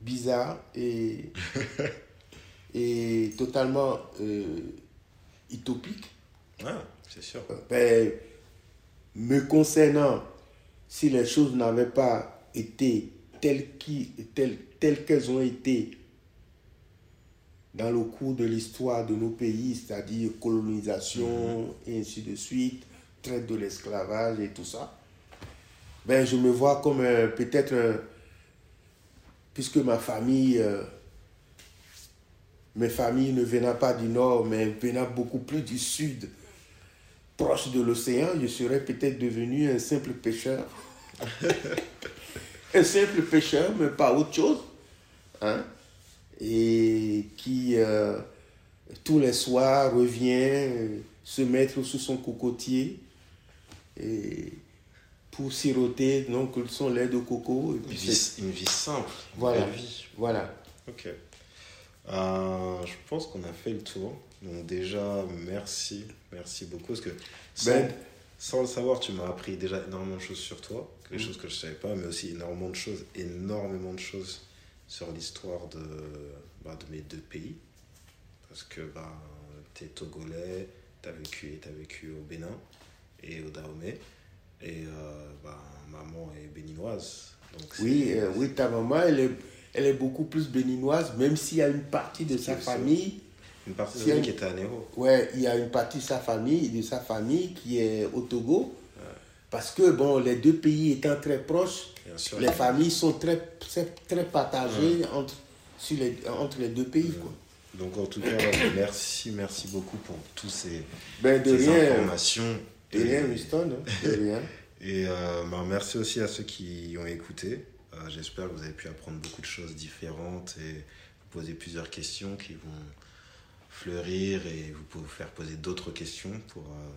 Speaker 2: bizarre et, (laughs) et totalement euh, utopique.
Speaker 1: Ah, c'est sûr.
Speaker 2: Ben, me concernant, si les choses n'avaient pas été telles qui- telles- telles qu'elles ont été dans le cours de l'histoire de nos pays, c'est-à-dire colonisation et ainsi de suite, traite de l'esclavage et tout ça, ben, je me vois comme peut-être un- puisque ma famille, euh, mes familles ne venaient pas du nord, mais venaient beaucoup plus du sud, proche de l'océan, je serais peut-être devenu un simple pêcheur. (laughs) un simple pêcheur, mais pas autre chose. Hein? Et qui, euh, tous les soirs, revient euh, se mettre sous son cocotier et pour siroter donc, son lait de coco. Et
Speaker 1: Une vie,
Speaker 2: c'est-
Speaker 1: une vie simple.
Speaker 2: Voilà.
Speaker 1: vie.
Speaker 2: Voilà.
Speaker 1: Ok. Euh, je pense qu'on a fait le tour. Donc déjà, merci. Merci beaucoup. Parce que sans,
Speaker 2: Ben-
Speaker 1: sans le savoir, tu m'as appris déjà énormément de choses sur toi. Des
Speaker 2: Mm.
Speaker 1: choses que je ne savais pas, mais aussi énormément de choses, énormément de choses sur l'histoire de, bah, de mes deux pays. Parce que bah, tu es togolais, tu as vécu, t'as vécu au Bénin et au Dahomey. Et bah, maman est béninoise. Donc
Speaker 2: Oui, euh, oui, ta maman, elle est, elle est beaucoup plus béninoise, même s'il y a une partie de sa famille,
Speaker 1: Une partie de
Speaker 2: Si
Speaker 1: qui était à Néo.
Speaker 2: ouais, il y a une partie de sa famille, de sa famille qui est au Togo, parce que bon, les deux pays étant très proches,
Speaker 1: sûr.
Speaker 2: les familles sont très, très, très partagées entre, sur les, entre les deux pays, quoi.
Speaker 1: Donc en tout cas, merci, merci beaucoup pour tous ces,
Speaker 2: Ben,
Speaker 1: ces informations.
Speaker 2: De
Speaker 1: Et-
Speaker 2: rien, Winston. hein, (laughs) De rien.
Speaker 1: Et euh, bah, merci aussi à ceux qui ont écouté. Euh, J'espère que vous avez pu apprendre beaucoup de choses différentes et vous poser plusieurs questions qui vont fleurir et vous pouvez vous faire poser d'autres questions pour euh,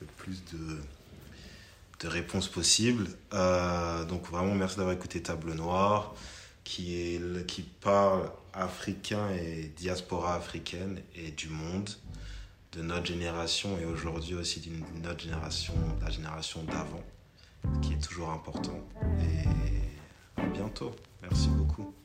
Speaker 1: le plus de, de réponses possibles. Donc vraiment merci d'avoir écouté Table Noire qui, est, qui parle africain et diaspora africaine et du monde de notre génération et aujourd'hui aussi d'une notre génération, la génération d'avant, qui est toujours important. Et à bientôt. Merci beaucoup.